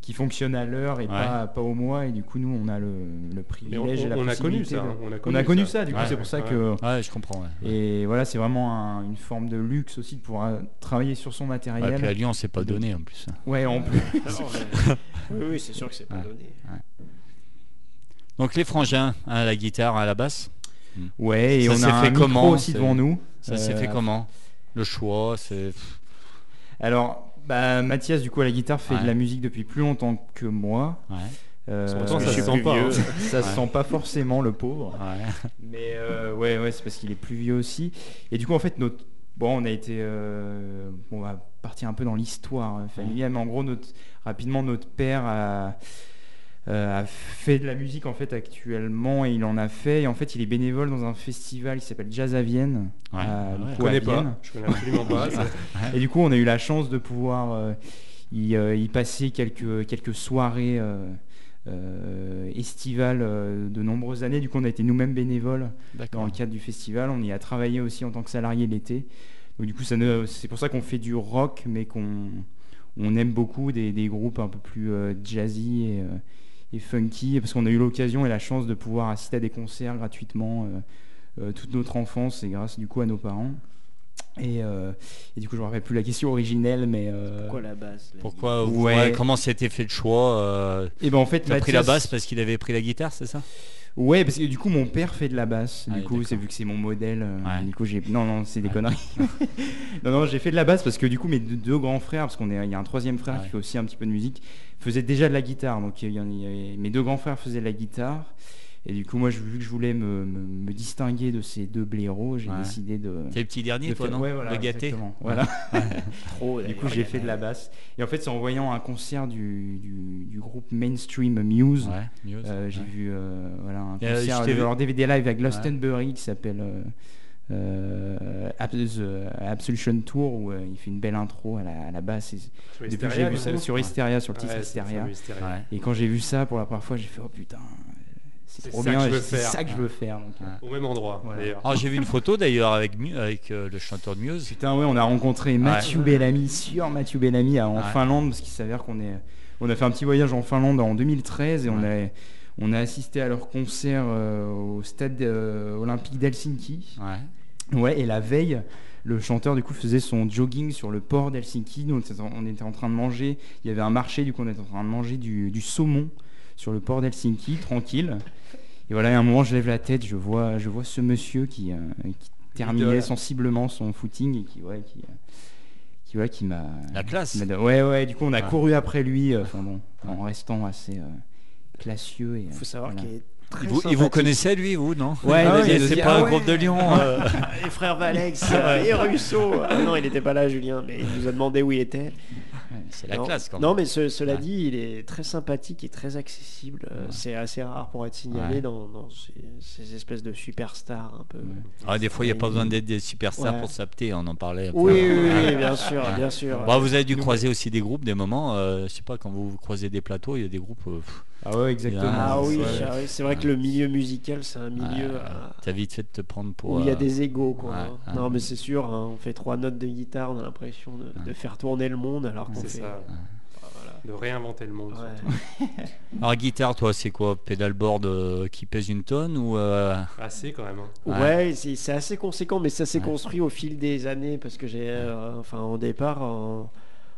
qui fonctionnent à l'heure et Ouais. pas, pas au mois et du coup nous on a le, le on, privilège et la on a connu possibilité ça. de- hein, On a on connu, a connu ça du coup Ouais, c'est pour ça ouais. que Ouais, je comprends. Ouais. et voilà c'est vraiment un- une forme de luxe aussi de pouvoir travailler sur son Ouais, matériel puis à Lyon, c'est pas donné en plus. ouais en plus Alors, mais- oui, oui, c'est sûr que c'est pas Ouais. donné. Donc les frangins, hein, à la guitare, à la basse, ouais et Ça on s'est a fait un micro comment, aussi c'est- devant nous ça s'est Euh, fait comment? Le choix, c'est. alors bah, Mathias du coup à la guitare fait Ouais. de la musique depuis plus longtemps que moi Ouais, Euh, Pourtant, ça se sent pas, vieux. hein. ça se Ouais. sent pas forcément le pauvre ouais. Mais euh, ouais, ouais, c'est parce qu'il est plus vieux aussi. Et du coup, en fait, notre bon, on a été, euh, on va partir un peu dans l'histoire euh, familiale, mais en gros, notre, rapidement, notre père a, euh, a fait de la musique en fait actuellement et il en a fait. Et en fait, il est bénévole dans un festival qui s'appelle Jazz à Vienne. Ouais, à- ouais. du Je à connais Vienne. pas. Je connais absolument pas. Et du coup, on a eu la chance de pouvoir euh, y, euh, y passer quelques, quelques soirées euh, euh, estivales euh, de nombreuses années. Du coup, on a été nous-mêmes bénévoles dans le cadre du festival. On y a travaillé aussi en tant que salarié l'été. Donc, du coup, c'est pour ça qu'on fait du rock, mais qu'on on aime beaucoup des, des groupes un peu plus euh, jazzy et, euh, et funky, parce qu'on a eu l'occasion et la chance de pouvoir assister à des concerts gratuitement euh, euh, toute notre enfance et grâce du coup à nos parents. Et, euh, et du coup, je ne me rappelle plus la question originelle, mais. euh, Pourquoi la basse la Pourquoi Ouais. ouais, Comment s'était fait le choix euh, Et ben en fait, pris la basse parce qu'il avait pris la guitare, c'est ça? Ouais, parce que du coup, mon père fait de la basse. Ah du coup, c'est vu que c'est mon modèle. Ouais. Du coup, j'ai. Non, non, c'est des Ouais. conneries. non, non, j'ai fait de la basse parce que du coup, mes deux, deux grands frères, parce qu'on est, il y a un troisième frère Ouais. qui fait aussi un petit peu de musique, faisaient déjà de la guitare. Donc, il y en- il y avait- mes deux grands frères faisaient de la guitare. Et du coup, moi, je- vu que je voulais me, me- me distinguer de ces deux blaireaux, j'ai Ouais. décidé de. T'es le petit dernier, de toi, faire- non ouais, voilà, Le gâté exactement. Voilà. Trop, Du coup, j'ai fait de la basse. Et en fait, c'est en voyant un concert du, du, du groupe Mainstream Muse. Ouais, Muse, Euh, j'ai vu euh, voilà, un euh, concert de leur DVD live à Glastonbury qui s'appelle euh, euh, The Absolution Tour où euh, il fait une belle intro à la, à la basse. Et, Sur depuis que j'ai vu ça sur Hysteria, sur le titre Ouais, Hysteria. sur Hysteria. Ouais. Et quand j'ai vu ça pour la première fois, j'ai fait oh putain, c'est C'est trop ça bien, que je veux c'est faire. ça que je veux faire. donc, euh, Ouais. Au même endroit, Voilà. Alors j'ai vu une photo d'ailleurs avec, avec euh, le chanteur de Muse. Putain, ouais, on a rencontré Mathieu Bellamy sur Mathieu Bellamy en Ouais. Finlande parce qu'il s'avère qu'on est, on a fait un petit voyage en Finlande en 2013 et on a, on a assisté à leur concert euh, au stade euh, olympique d'Helsinki. Ouais. Ouais, et la veille, le chanteur du coup faisait son jogging sur le port d'Helsinki. Nous, on était, en, train de manger. Il y avait un marché, du coup, on était en train de manger du, du saumon sur le port d'Helsinki, tranquille. Et voilà, à un moment, je lève la tête, je vois, je vois ce monsieur qui, euh, qui terminait sensiblement son footing et qui, ouais, qui, euh, qui, ouais, qui m'a. La classe. qui Ouais, ouais. Du coup, on a Ouais. couru après lui. euh, Enfin bon, en restant assez classieux et. Il faut savoir voilà. qu'il est très Il vous, vous connaissait lui, vous, non? Ouais, Ah dit, c'est ah pas un ouais. groupe de Lyon. euh. les frères Valex euh, et Russo. Ah non, il n'était pas là, Julien, mais il nous a demandé où il était. C'est la non. classe quand même. Non, mais ce- cela Ouais. dit, il est très sympathique et très accessible. Euh, Ouais. C'est assez rare pour être signalé Ouais. dans, dans ces, ces espèces de superstars un peu. Ah, des fois, il n'y a pas besoin d'être des superstars Ouais. pour s'apter, on en parlait. un peu. Oui, oui, oui, bien sûr, bien sûr. Bon, vous avez dû croiser aussi des groupes, des moments. euh, je sais pas, quand vous croisez des plateaux, il y a des groupes. euh, pff, Ah ouais, exactement. Ah oui, Ouais. ah oui, c'est vrai que le milieu musical, c'est un milieu ouais, euh, T'as vite fait de te prendre pour. où il y a euh, des égaux. Quoi, ouais, hein. Non, mais c'est sûr, hein, on fait trois notes de guitare, on a l'impression de, de faire tourner le monde alors qu'on C'est fait. ça. Ah, voilà. De réinventer le monde. Ouais. Alors, guitare, toi, c'est quoi Pédalboard euh, qui pèse une tonne ou. euh, Assez quand même. hein. Ouais. Ouais, c'est assez conséquent, mais ça s'est Ouais. construit au fil des années parce que j'ai, euh, enfin, au départ, euh,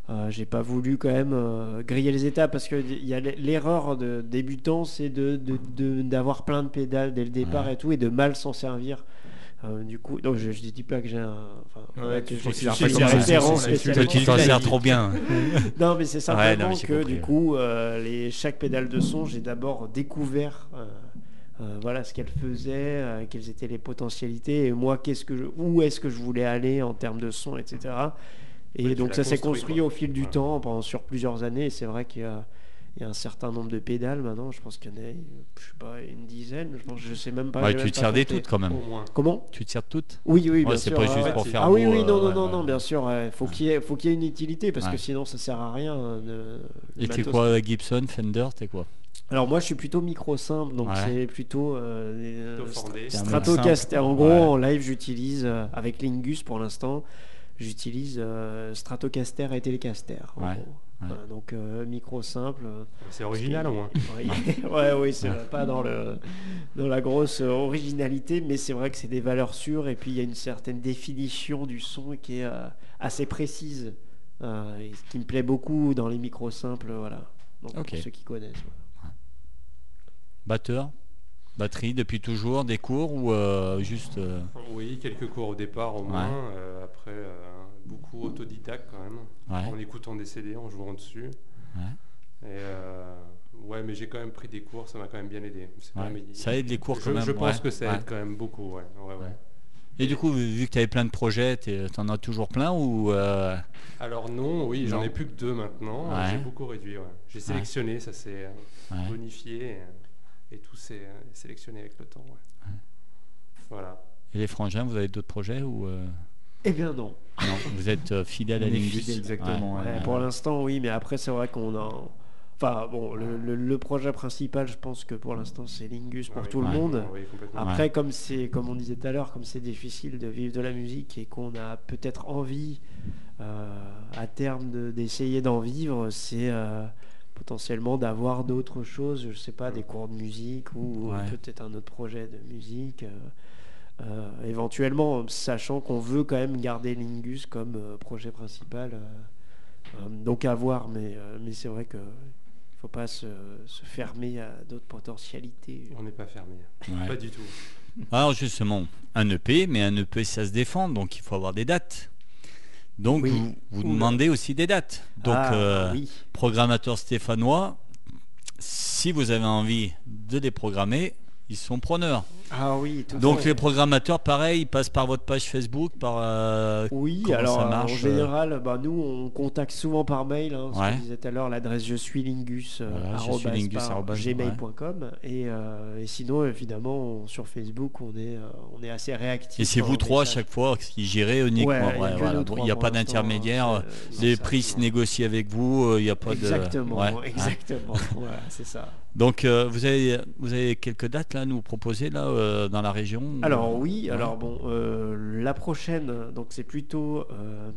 euh, j'ai pas voulu quand même euh, griller les étapes parce que il y a l'erreur de débutant, c'est de de- de- d'avoir plein de pédales dès le départ Ouais. et tout et de mal s'en servir. Euh, du coup, donc je, je dis pas que j'ai un, enfin, Ouais, que tu t'en sers trop bien. Non, mais c'est Ouais, non, simplement mais que compris, du coup, euh, les, chaque pédale de son, j'ai d'abord découvert euh, euh, voilà, ce qu'elle faisait, euh, quelles étaient les potentialités, et moi, qu'est-ce que je- où est-ce que je voulais aller en termes de son, etc. Et tu donc ça s'est construit, quoi. au fil du Ouais. temps, pendant, sur plusieurs années, et c'est vrai qu'il y a, il y a un certain nombre de pédales maintenant. Je pense qu'il y en a, je sais pas, une dizaine. Je pense, je sais même pas. Ouais, tu sers des toutes quand même. Comment? Tu de toutes? Oui, oui, bien Ouais, c'est sûr. pas juste ouais. pour faire Ah oui, oui, non, euh, non, non, non, bien sûr. Faut qu'il y ait, y une utilité parce Ouais. que sinon ça sert à rien. euh, de- Et t'es quoi Gibson, Fender, t'es quoi? Alors moi, je suis plutôt micro simple, donc Ouais. c'est plutôt euh, des, euh, Stratocaster. En gros, Ouais. en live, j'utilise euh, avec Lingus pour l'instant. J'utilise euh, Stratocaster et Telecaster. en Ouais, gros. ouais. Voilà, donc euh, micro simple. C'est original au moins. oui, ouais, oui, c'est pas dans le dans la grosse euh, originalité, mais c'est vrai que c'est des valeurs sûres et puis il y a une certaine définition du son qui est euh, assez précise, euh, et ce qui me plaît beaucoup dans les micros simples, voilà. Donc pour ceux qui connaissent. voilà. Batteur? Batterie depuis toujours Des cours ou euh, juste. euh, Oui, quelques cours au départ au moins. euh, après, beaucoup autodidacte quand même. Ouais. En écoutant des CD, en jouant dessus. Ouais. Et ouais, mais j'ai quand même pris des cours, ça m'a quand même bien aidé. Même- Ça aide les cours je, quand même. Je pense que ça aide quand même beaucoup, ouais. ouais, ouais. Ouais. Et du coup, vu que tu avais plein de projets, t'es- t'en as toujours plein ou euh, Alors non, oui, j'en ai plus que deux maintenant. Ouais. J'ai beaucoup réduit. ouais. J'ai sélectionné, ça s'est bonifié et, tout s'est euh, sélectionné avec le temps. ouais. Voilà. Et les frangins, vous avez d'autres projets ou euh, Eh bien non. non Vous êtes euh, fidèle à Lingus exactement, Ouais. ouais. Ouais, pour l'instant, oui, mais après, c'est vrai qu'on a. Enfin, bon, le, le- le projet principal, je pense que pour l'instant, c'est Lingus pour Ah oui, tout le monde. Oui, complètement. Après, comme c'est, comme on disait tout à l'heure, comme c'est difficile de vivre de la musique et qu'on a peut-être envie euh, à terme de- d'essayer d'en vivre, c'est euh, potentiellement d'avoir d'autres choses, je sais pas, des cours de musique ou Ouais. peut-être un autre projet de musique. euh, euh, éventuellement, sachant qu'on veut quand même garder Lingus comme euh, projet principal. donc à voir, mais, euh, mais c'est vrai que il faut pas se, se fermer à d'autres potentialités. On n'est pas fermé. Ouais. Pas du tout. Alors justement, un EP, mais un EP ça se défend, donc il faut avoir des dates. Donc Oui. vous, demandez aussi des dates. Donc Ah, euh, oui. programmateur stéphanois, si vous avez envie de les programmer, ils sont preneurs. Ah oui, tout Donc fait. les programmateurs, pareil, ils passent par votre page Facebook, par euh, Oui, alors ça euh, marche, en général, bah, nous on contacte souvent par mail, hein, ce disait tout à l'heure, l'adresse je suis lingus, euh, Voilà, je suis lingus, gmail.com et, euh, et sinon évidemment on- sur Facebook on est, euh, on est assez réactif. et c'est vous trois à chaque fois qui gérez uniquement. Ouais, Ouais, il voilà. n'y a pas d'intermédiaire. euh, euh, non, Les prix se négocient avec vous. euh, Il n'y a pas Exactement, de. Exactement. voilà, c'est ça. Donc euh, vous avez vous avez quelques dates là à nous proposer là euh, dans la région. Alors oui, Ouais. alors bon, euh, la prochaine, donc c'est plutôt, euh,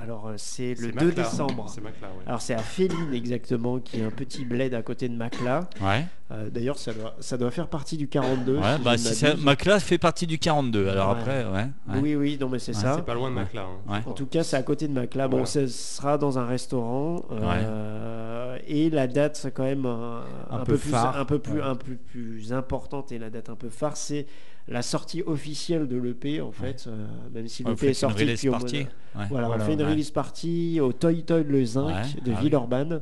alors c'est le C'est 2 Macla. décembre. C'est Macla, ouais. Alors c'est à Féline exactement, qui est un petit bled à côté de Macla. Ouais. Euh, D'ailleurs, ça doit, ça doit faire partie du 42. Ouais, si bah je ne si ça- m'abuse. ma classe fait partie du 42. Alors Ouais. après, ouais. ouais. Oui, oui, non mais c'est Ouais, ça. C'est pas loin de. Macla. hein, En tout cas, c'est à côté de Macla. Bon, ce sera dans un restaurant. euh, Et la date, c'est quand même un, Un un peu peu, plus, phare. un peu plus, Ouais. un peu plus importante. Et la date un peu phare, c'est la sortie officielle de l'EP, en fait. euh, même si l'EP est une sorti release party. Ouais. Voilà, Voilà, on fait une release party au Toy Toy Le Zinc de ah. Villeurbanne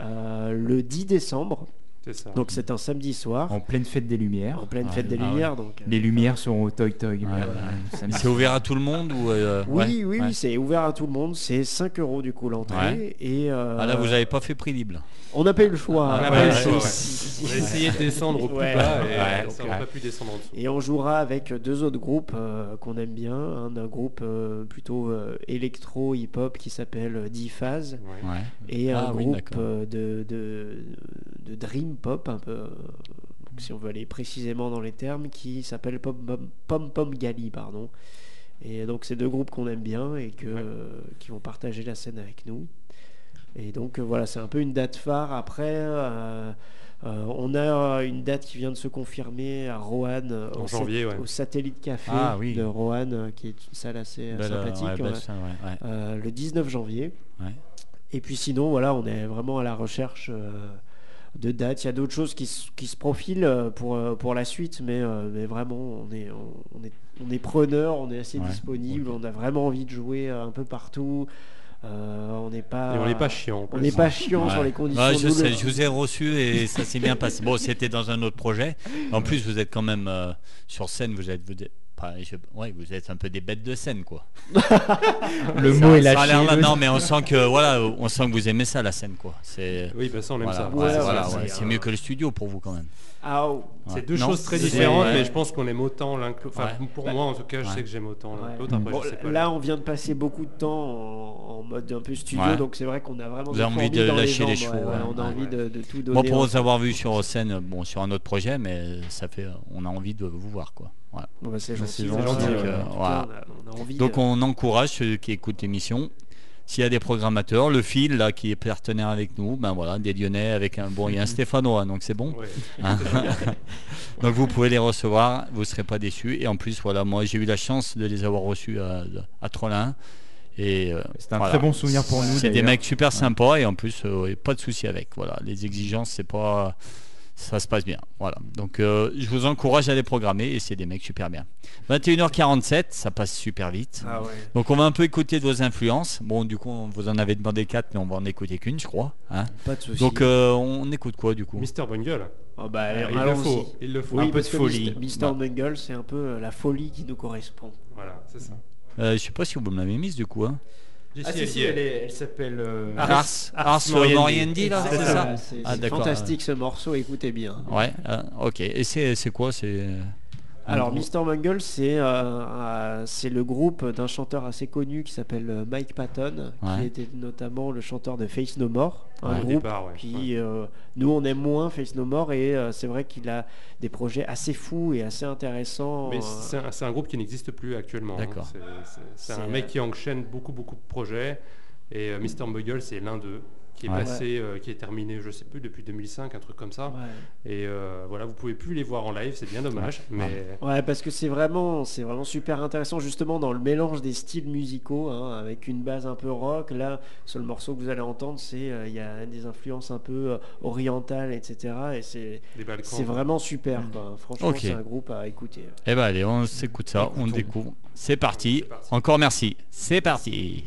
euh, le 10 décembre. Ça. Donc c'est un samedi soir, En pleine fête des Lumières. en pleine Ah, fête des ah ouais. Lumières. Donc, euh, Les lumières sont au Toy Toy. Ouais, ouais. C'est ouvert à tout le monde ou euh, Oui, ouais, oui, c'est ouvert à tout le monde. C'est 5 euros du coup l'entrée. Ouais. Et euh, Ah là, vous n'avez pas fait prix libre. on n'a pas eu le choix. On a essayé de descendre au plus Ouais. bas et Ouais, donc, ça ouais. n'a pas pu descendre en dessous. Et on jouera avec deux autres groupes euh, qu'on aime bien. Un, un groupe euh, plutôt euh, électro hip-hop qui s'appelle D-Phase Ouais. Ouais. et Ah un oui, groupe de, de dream pop un peu. euh, donc si on veut aller précisément dans les termes, qui s'appelle Pom Pom, Pom Pom Gali, pardon. Et donc c'est deux groupes qu'on aime bien et que, Ouais. euh, qui vont partager la scène avec nous. Et donc euh, voilà, c'est un peu une date phare. Après, euh, on a une date qui vient de se confirmer à Roanne, En au, janvier, ouais. au Satellite Café Ah, oui. de Roanne, qui est une salle assez Belle, sympathique. ouais, le 19 janvier. Et puis sinon, voilà, on est vraiment à la recherche de dates. Il y a d'autres choses qui, se- qui se profilent euh, pour, euh, pour la suite, mais, euh, mais vraiment, on est, on, on est, on est preneur, on est assez Ouais, disponible, on a vraiment envie de jouer un peu partout. Euh, on n'est pas, Et on n'est pas chiant. on n'est pas chiant Ouais. sur les conditions. Ouais, je sais, vous ai reçu et ça s'est bien passé. Bon, c'était dans un autre projet. En plus, vous êtes quand même euh, sur scène, vous êtes, vous êtes pas- je- ouais, vous êtes un peu des bêtes de scène, quoi. Le Ça- mot est lâché. là- non, mais on sent que voilà, on sent que vous aimez ça la scène, quoi. C'est Oui, bah ça, on aime voilà, ça. ouais, Ouais, voilà, ouais, c'est mieux que le studio pour vous quand même. Ah, oh. C'est deux Non, choses très différentes, ouais. mais je pense qu'on aime autant l'un que l'autre. Enfin, Ouais. pour Bah, moi, en tout cas, je sais que j'aime autant l'un Ouais. que l'autre. Après, Bon, je sais pas. là, on vient de passer beaucoup de temps en, en mode un peu studio, Ouais. donc c'est vrai qu'on a vraiment Vous des avez envie fourmis de lâcher les chevaux, ouais, ouais. on a Ouais. envie de, de tout donner. Moi, pour vous avoir vu sur scène, bon, sur un autre projet, mais ça fait, on a envie de vous voir, quoi. Voilà. Bon, bah, c'est gentil. envie Donc on encourage ceux qui écoutent l'émission. S'il y a des programmateurs, le fil là qui est partenaire avec nous, ben voilà, des Lyonnais avec un bon, il y a un Stéphanois, donc c'est bon. Ouais. Hein donc vous pouvez les recevoir, vous ne serez pas déçus. Et en plus, voilà, moi j'ai eu la chance de les avoir reçus à, à Trollin. Et euh, C'est un voilà. très bon souvenir pour nous. C'est des mecs super sympas et en plus, euh, pas de souci avec. Voilà, les exigences, c'est pas, ça se passe bien. Voilà. Donc, euh, je vous encourage à les programmer et c'est des mecs super bien. 21h47, ça passe super vite. Ah ouais. Donc, on va un peu écouter de vos influences. Bon, du coup, on vous en avez demandé quatre, mais on va en écouter qu'une, je crois. hein. Pas de soucis. Donc, euh, on écoute quoi du coup? Mister Bungle. Oh, bah, Euh, il le faut. Il le faut. Oui, Un peu de folie. Mr. Bah. Bungle, c'est un peu euh, la folie qui nous correspond. Voilà, c'est ça. Euh, Je sais pas si vous me l'avez mise du coup. Hein. Ah si, elle si, y est. elle, est- elle s'appelle. euh, Ars- Ars, Ars Moriendi. Moriendi, là, C'est ça. ça C'est Ah, fantastique ce morceau, écoutez bien. Ouais, euh, ok. Et c'est quoi C'est un Alors, Mr. Bungle, c'est euh, euh, c'est le groupe d'un chanteur assez connu qui s'appelle euh, Mike Patton, Ouais. qui était notamment le chanteur de Face No More, un Ouais. Groupe départ, ouais. qui, euh, nous, on aime moins Face No More, et euh, c'est vrai qu'il a des projets assez fous et assez intéressants. Mais c'est un, groupe qui n'existe plus actuellement. hein. D'accord. C'est- un mec qui enchaîne beaucoup, beaucoup de projets. Et euh, Mr. Bugle, c'est l'un d'eux, qui est Ouais. passé, euh, qui est terminé, je sais plus, depuis 2005, un truc comme ça. ouais. Et euh, voilà, vous pouvez plus les voir en live, c'est bien dommage. Mais Ouais, parce que c'est vraiment, c'est vraiment super intéressant justement dans le mélange des styles musicaux, hein, avec une base un peu rock. Là, sur le morceau que vous allez entendre, c'est euh, il y a des influences un peu euh, orientales, etc. Et c'est c'est vraiment super. Quoi. Franchement, c'est un groupe à écouter. Eh ben allez, on s'écoute ça, on découvre. C'est parti. C'est parti. Encore merci. C'est parti.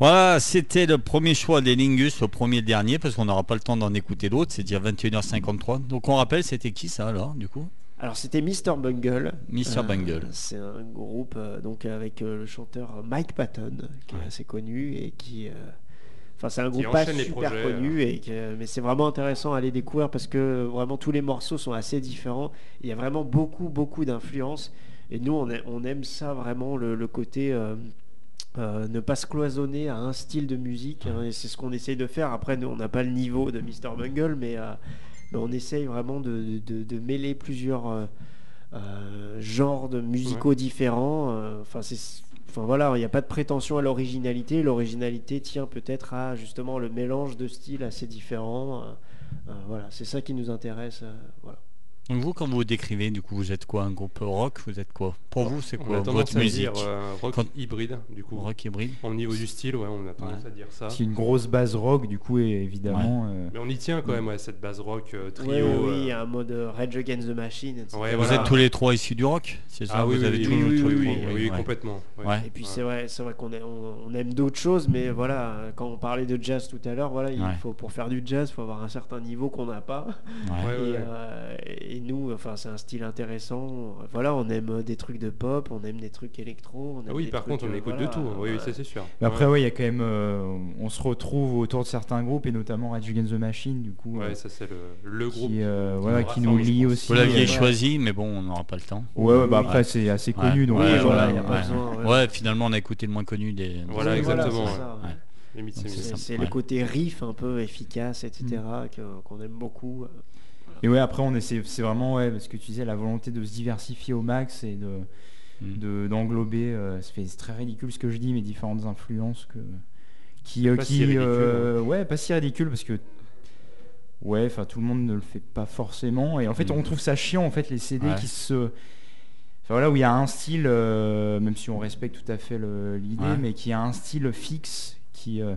Voilà, c'était le premier choix des Lingus, le premier dernier, parce qu'on n'aura pas le temps d'en écouter d'autres, c'est déjà 21h53. Donc on rappelle, c'était qui ça alors, du coup? Alors c'était Mr. Bungle. Mr. Bungle. C'est un groupe euh, donc avec euh, le chanteur Mike Patton, qui Ouais. est assez connu et qui. euh, Enfin, c'est un groupe pas les super projets, connu, et que- mais c'est vraiment intéressant à aller découvrir parce que vraiment tous les morceaux sont assez différents. Il y a vraiment beaucoup, beaucoup d'influences. Et nous, on, a- on aime ça vraiment, le, le côté euh, ne pas se cloisonner à un style de musique. hein, et c'est ce qu'on essaye de faire. Après, nous, on n'a pas le niveau de Mr. Bungle, mais, euh, mais on essaye vraiment de, de- de mêler plusieurs euh, genres de musicaux différents. Enfin, c'est. Enfin voilà, il n'y a pas de prétention à l'originalité. L'originalité tient peut-être à justement le mélange de styles assez différents. voilà, c'est ça qui nous intéresse. voilà. Donc vous, quand vous vous décrivez, du coup, vous êtes quoi Un groupe rock Vous êtes quoi Pour vous, c'est On quoi a tendance votre à musique dire euh, rock Quand- hybride, du coup. Rock hybride Au niveau du style, ouais, on a tendance Ouais. à dire ça. C'est une grosse base rock, du coup, et évidemment. euh, Mais on y tient quand même à cette base rock euh, trio. Oui, euh, a un mode Rage Against the Machine, etc. Ouais, Vous voilà. êtes tous les trois issus du rock C'est ça Ah oui, Vous oui, avez oui, tous oui, tous oui, les oui, trois, oui, ouais. complètement. ouais. Ouais. Et puis Ouais. c'est vrai, c'est vrai qu'on est- on, on aime d'autres choses, mais voilà, quand on parlait de jazz tout à l'heure, voilà, il Ouais. faut pour faire du jazz, il faut avoir un certain niveau qu'on n'a pas. Ouais. Ouais, ouais, et, ouais. euh, et nous, enfin, c'est un style intéressant. Voilà, on aime des trucs de pop, on aime des trucs électro. On aime Ah oui, des par trucs, contre, on euh, écoute voilà, de tout. Oui, oui, ça c'est sûr. Mais après, ouais, il y a quand même. euh, on se retrouve autour de certains groupes, et notamment Rage Against the Machine, du coup. Ouais, euh, ça c'est le, le groupe. qui, euh, voilà, nous qui nous lie aussi. Vous l'aviez euh, choisi, mais bon, on n'aura pas le temps. Ouais, ouais, bah Oui, après, ouais. c'est assez Ouais. connu, donc Ouais, euh, Oui, voilà, y a pas besoin. Ouais, finalement, on a écouté le moins connu des. Voilà, Oui, exactement, c'est le côté riff un peu efficace, etc., Mm. que- qu'on aime beaucoup. Et ouais, après, on essaie, c'est vraiment, ouais, parce que tu disais, la volonté de se diversifier au max et de Mm. de- d'englober, euh, c'est très ridicule ce que je dis, mais différentes influences que qui, euh, Pas qui si ridicule, euh, ouais, pas si ridicule parce que ouais, enfin tout le monde ne le fait pas forcément et en fait Mm. on trouve ça chiant en fait les CD Ouais. qui se Enfin, voilà où il y a un style, euh, même si on respecte tout à fait le- l'idée, Ouais. mais qui a un style fixe qui, euh, Ouais.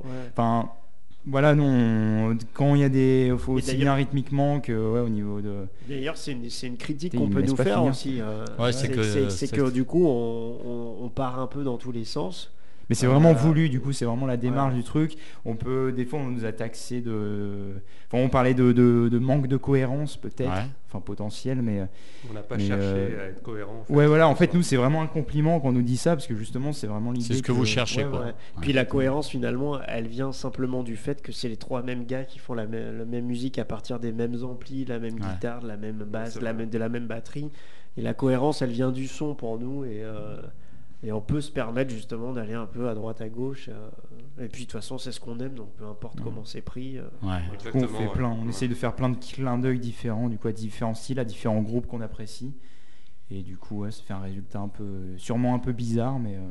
Voilà, non, quand il y a des, faut Et aussi bien rythmiquement que ouais, au niveau de D'ailleurs, c'est une, c'est une critique qu'on peut nous faire finir. aussi. euh, Ouais, c'est que- que du coup, on, on- on part un peu dans tous les sens. Mais c'est vraiment Euh, voulu, du coup, c'est vraiment la démarche ouais. du truc. On peut, des fois, on nous a taxé de. Enfin, on parlait de, de- de manque de cohérence, peut-être. Ouais. Enfin, potentiel, mais. On n'a pas Mais, cherché euh, à être cohérent. en fait. Ouais, voilà, en fait, nous, c'est vraiment un compliment qu'on nous dit ça, parce que justement, c'est vraiment l'idée. C'est ce que vous cherchez, ouais, quoi. ouais. Ouais. Puis la cohérence, finalement, elle vient simplement du fait que c'est les trois mêmes gars qui font la même, la même musique à partir des mêmes amplis, la même Ouais. guitare, la même basse, la même, de la même batterie. Et la cohérence, elle vient du son pour nous. Et, euh, et on peut se permettre justement d'aller un peu à droite, à gauche. euh, et puis de toute façon, c'est ce qu'on aime, donc peu importe Ouais. comment c'est pris. euh, Ouais. Du coup, Exactement. on fait ouais. plein, on Ouais. essaye de faire plein de clins d'œil différents, du coup, à différents styles, à différents groupes qu'on apprécie. Et du coup, ouais, ça fait un résultat un peu, sûrement un peu bizarre, mais euh,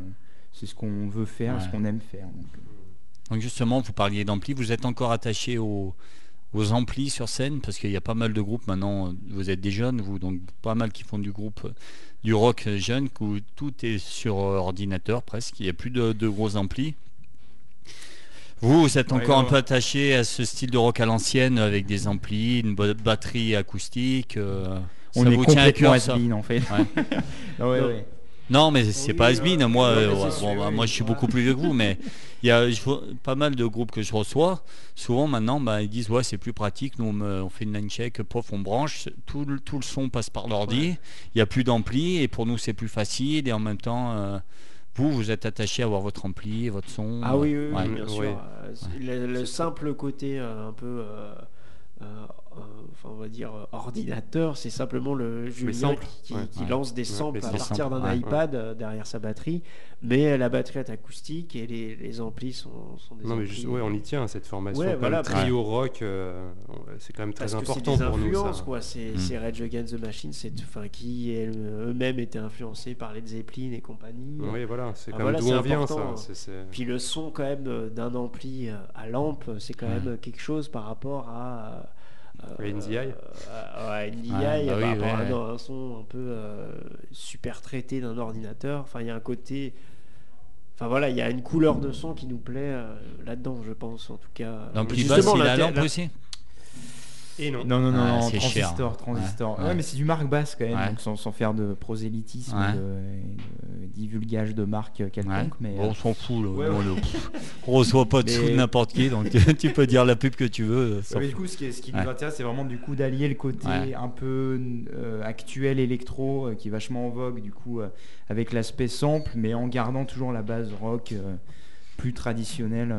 c'est ce qu'on veut faire, Ouais. ce qu'on aime faire. donc. Donc justement, vous parliez d'ampli, vous êtes encore attaché aux, aux amplis sur scène parce qu'il y a pas mal de groupes maintenant. Vous êtes des jeunes, vous donc pas mal qui font du groupe euh, du rock jeune, où tout est sur euh, ordinateur presque. Il n'y a plus de, de gros amplis. Vous, vous êtes Ouais, encore un peu attaché à ce style de rock à l'ancienne avec des amplis, une batterie acoustique. euh, On ça est vous tient à cœur ça en fait. Ouais. Ouais, Non. ouais. Non, mais c'est Oui, pas euh, has-been. Moi, euh, bon, bah, moi, je suis beaucoup plus vieux que vous, mais il y a je pas mal de groupes que je reçois. Souvent, maintenant, bah, ils disent ouais, c'est plus pratique. Nous, on, me- on fait une line check, pof, on branche, tout le, tout le son passe par l'ordi. Il y a plus d'ampli et pour nous, c'est plus facile. Et en même temps, euh, vous, vous êtes attaché à avoir votre ampli, votre son. Ah oui, oui, oui, Ouais. bien sûr. Ouais. Euh, Le, le simple côté euh, un peu, euh, euh, euh, enfin, on va dire euh, ordinateur, c'est simplement le Julien samples, qui, ouais. qui Ouais. lance des samples les à partir d'un iPad euh, derrière sa batterie, mais la batterie est acoustique et les, les amplis sont, sont des Non, mais amplis. juste, ouais, on y tient à cette formation. Voilà, trio rock, euh, c'est quand même très Parce que c'est important des pour nous. Ça. quoi. C'est Mm. c'est Rage Against the Machine, c'est enfin qui eux-mêmes étaient influencés par les Zeppelin et compagnie. Oui, voilà, c'est Ah, comme voilà, d'où on vient, important. ça. Puis le son quand même euh, d'un ampli euh, à lampe, c'est quand Ouais. même quelque chose par rapport à euh, NDI. euh, NDI, Ouais, bah par rapport à ouais. un, un son un peu euh, super traité d'un ordinateur. Enfin, il y a un côté. Enfin voilà, il y a une couleur de son qui nous plaît euh, là-dedans, je pense en tout cas. Justement, basse, il a la lampe la- aussi Et non. Non, non, non, Ah, non, c'est cher. transistor, transistor. Ouais, Ouais, ouais. mais c'est du marque basse quand même, Ouais. donc sans, sans faire de prosélytisme, Ouais. de, de divulgage de marque Ouais. quelconque. Mais, Bon, euh, on s'en fout. Là. le- pff, on reçoit pas de Mais- sous de n'importe qui, donc tu, peux dire la pub que tu veux. sans Ouais, mais du coup, ce qui, ce qui Ouais. nous intéresse, c'est vraiment du coup d'allier le côté Ouais. un peu euh, actuel électro, euh, qui est vachement en vogue, du coup, euh, avec l'aspect sample, mais en gardant toujours la base rock euh, plus traditionnelle.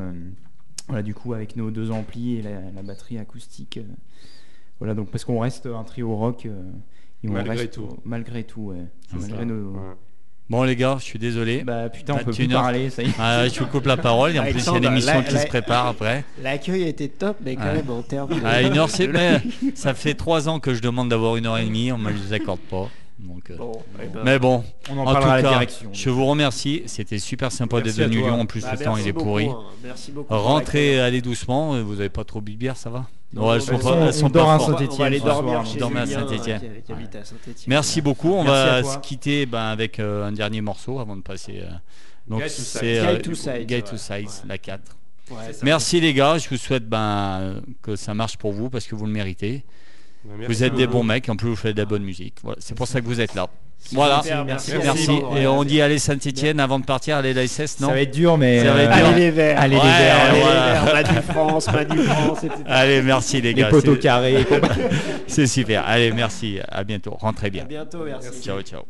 Voilà, du coup, avec nos deux amplis et la, la batterie acoustique. euh, voilà, donc parce qu'on reste un trio rock. euh, et on Malgré reste- tout. Malgré tout, ouais. Malgré Ça, nos- ouais. Bon, les gars, je suis désolé. Bah putain, on peut plus parler, ça y est. Ah, je vous coupe la parole. Et en plus, il y a une émission la- qui la- se prépare après. L'accueil a été top, mais quand Ouais. même en termes de... À une heure, c'est. ça fait trois ans que je demande d'avoir une heure et demie. On me les accorde pas. Donc, euh, Bon, eh ben, Mais bon, On en, en, parlera tout à la cas, direction. je vous remercie. C'était super sympa d'être venu. Lyon. En plus, bah, le temps il est beaucoup, pourri. hein. Merci beaucoup. Rentrez, allez doucement. Vous avez pas trop bu de bière, ça va Non, Ouais, elles bah, sont pas, elles sont on pas dort à dormir à Saint-Étienne. Merci beaucoup. On Merci va se quitter ben, avec euh, un dernier morceau avant de passer. euh, donc c'est to Ouais. la 4. Ouais. C'est ça. Merci les gars, je vous souhaite ben, que ça marche pour vous parce que vous le méritez. Bah, merci vous êtes des bons mecs, en plus vous faites de la bonne musique. Voilà, c'est pour ça que vous êtes là. Voilà, merci. Et on dit allez Saint-Etienne avant de partir, allez la SS, non Ça va être dur, mais. Ça va être euh, dur. Allez les verts. Allez, les verts, les. Manu France, Manu France, etc. Allez, merci les les gars. poteaux c'est- carrés. C'est super. Allez, merci. À bientôt. Rentrez À bien. bientôt, merci. Ciao, ciao.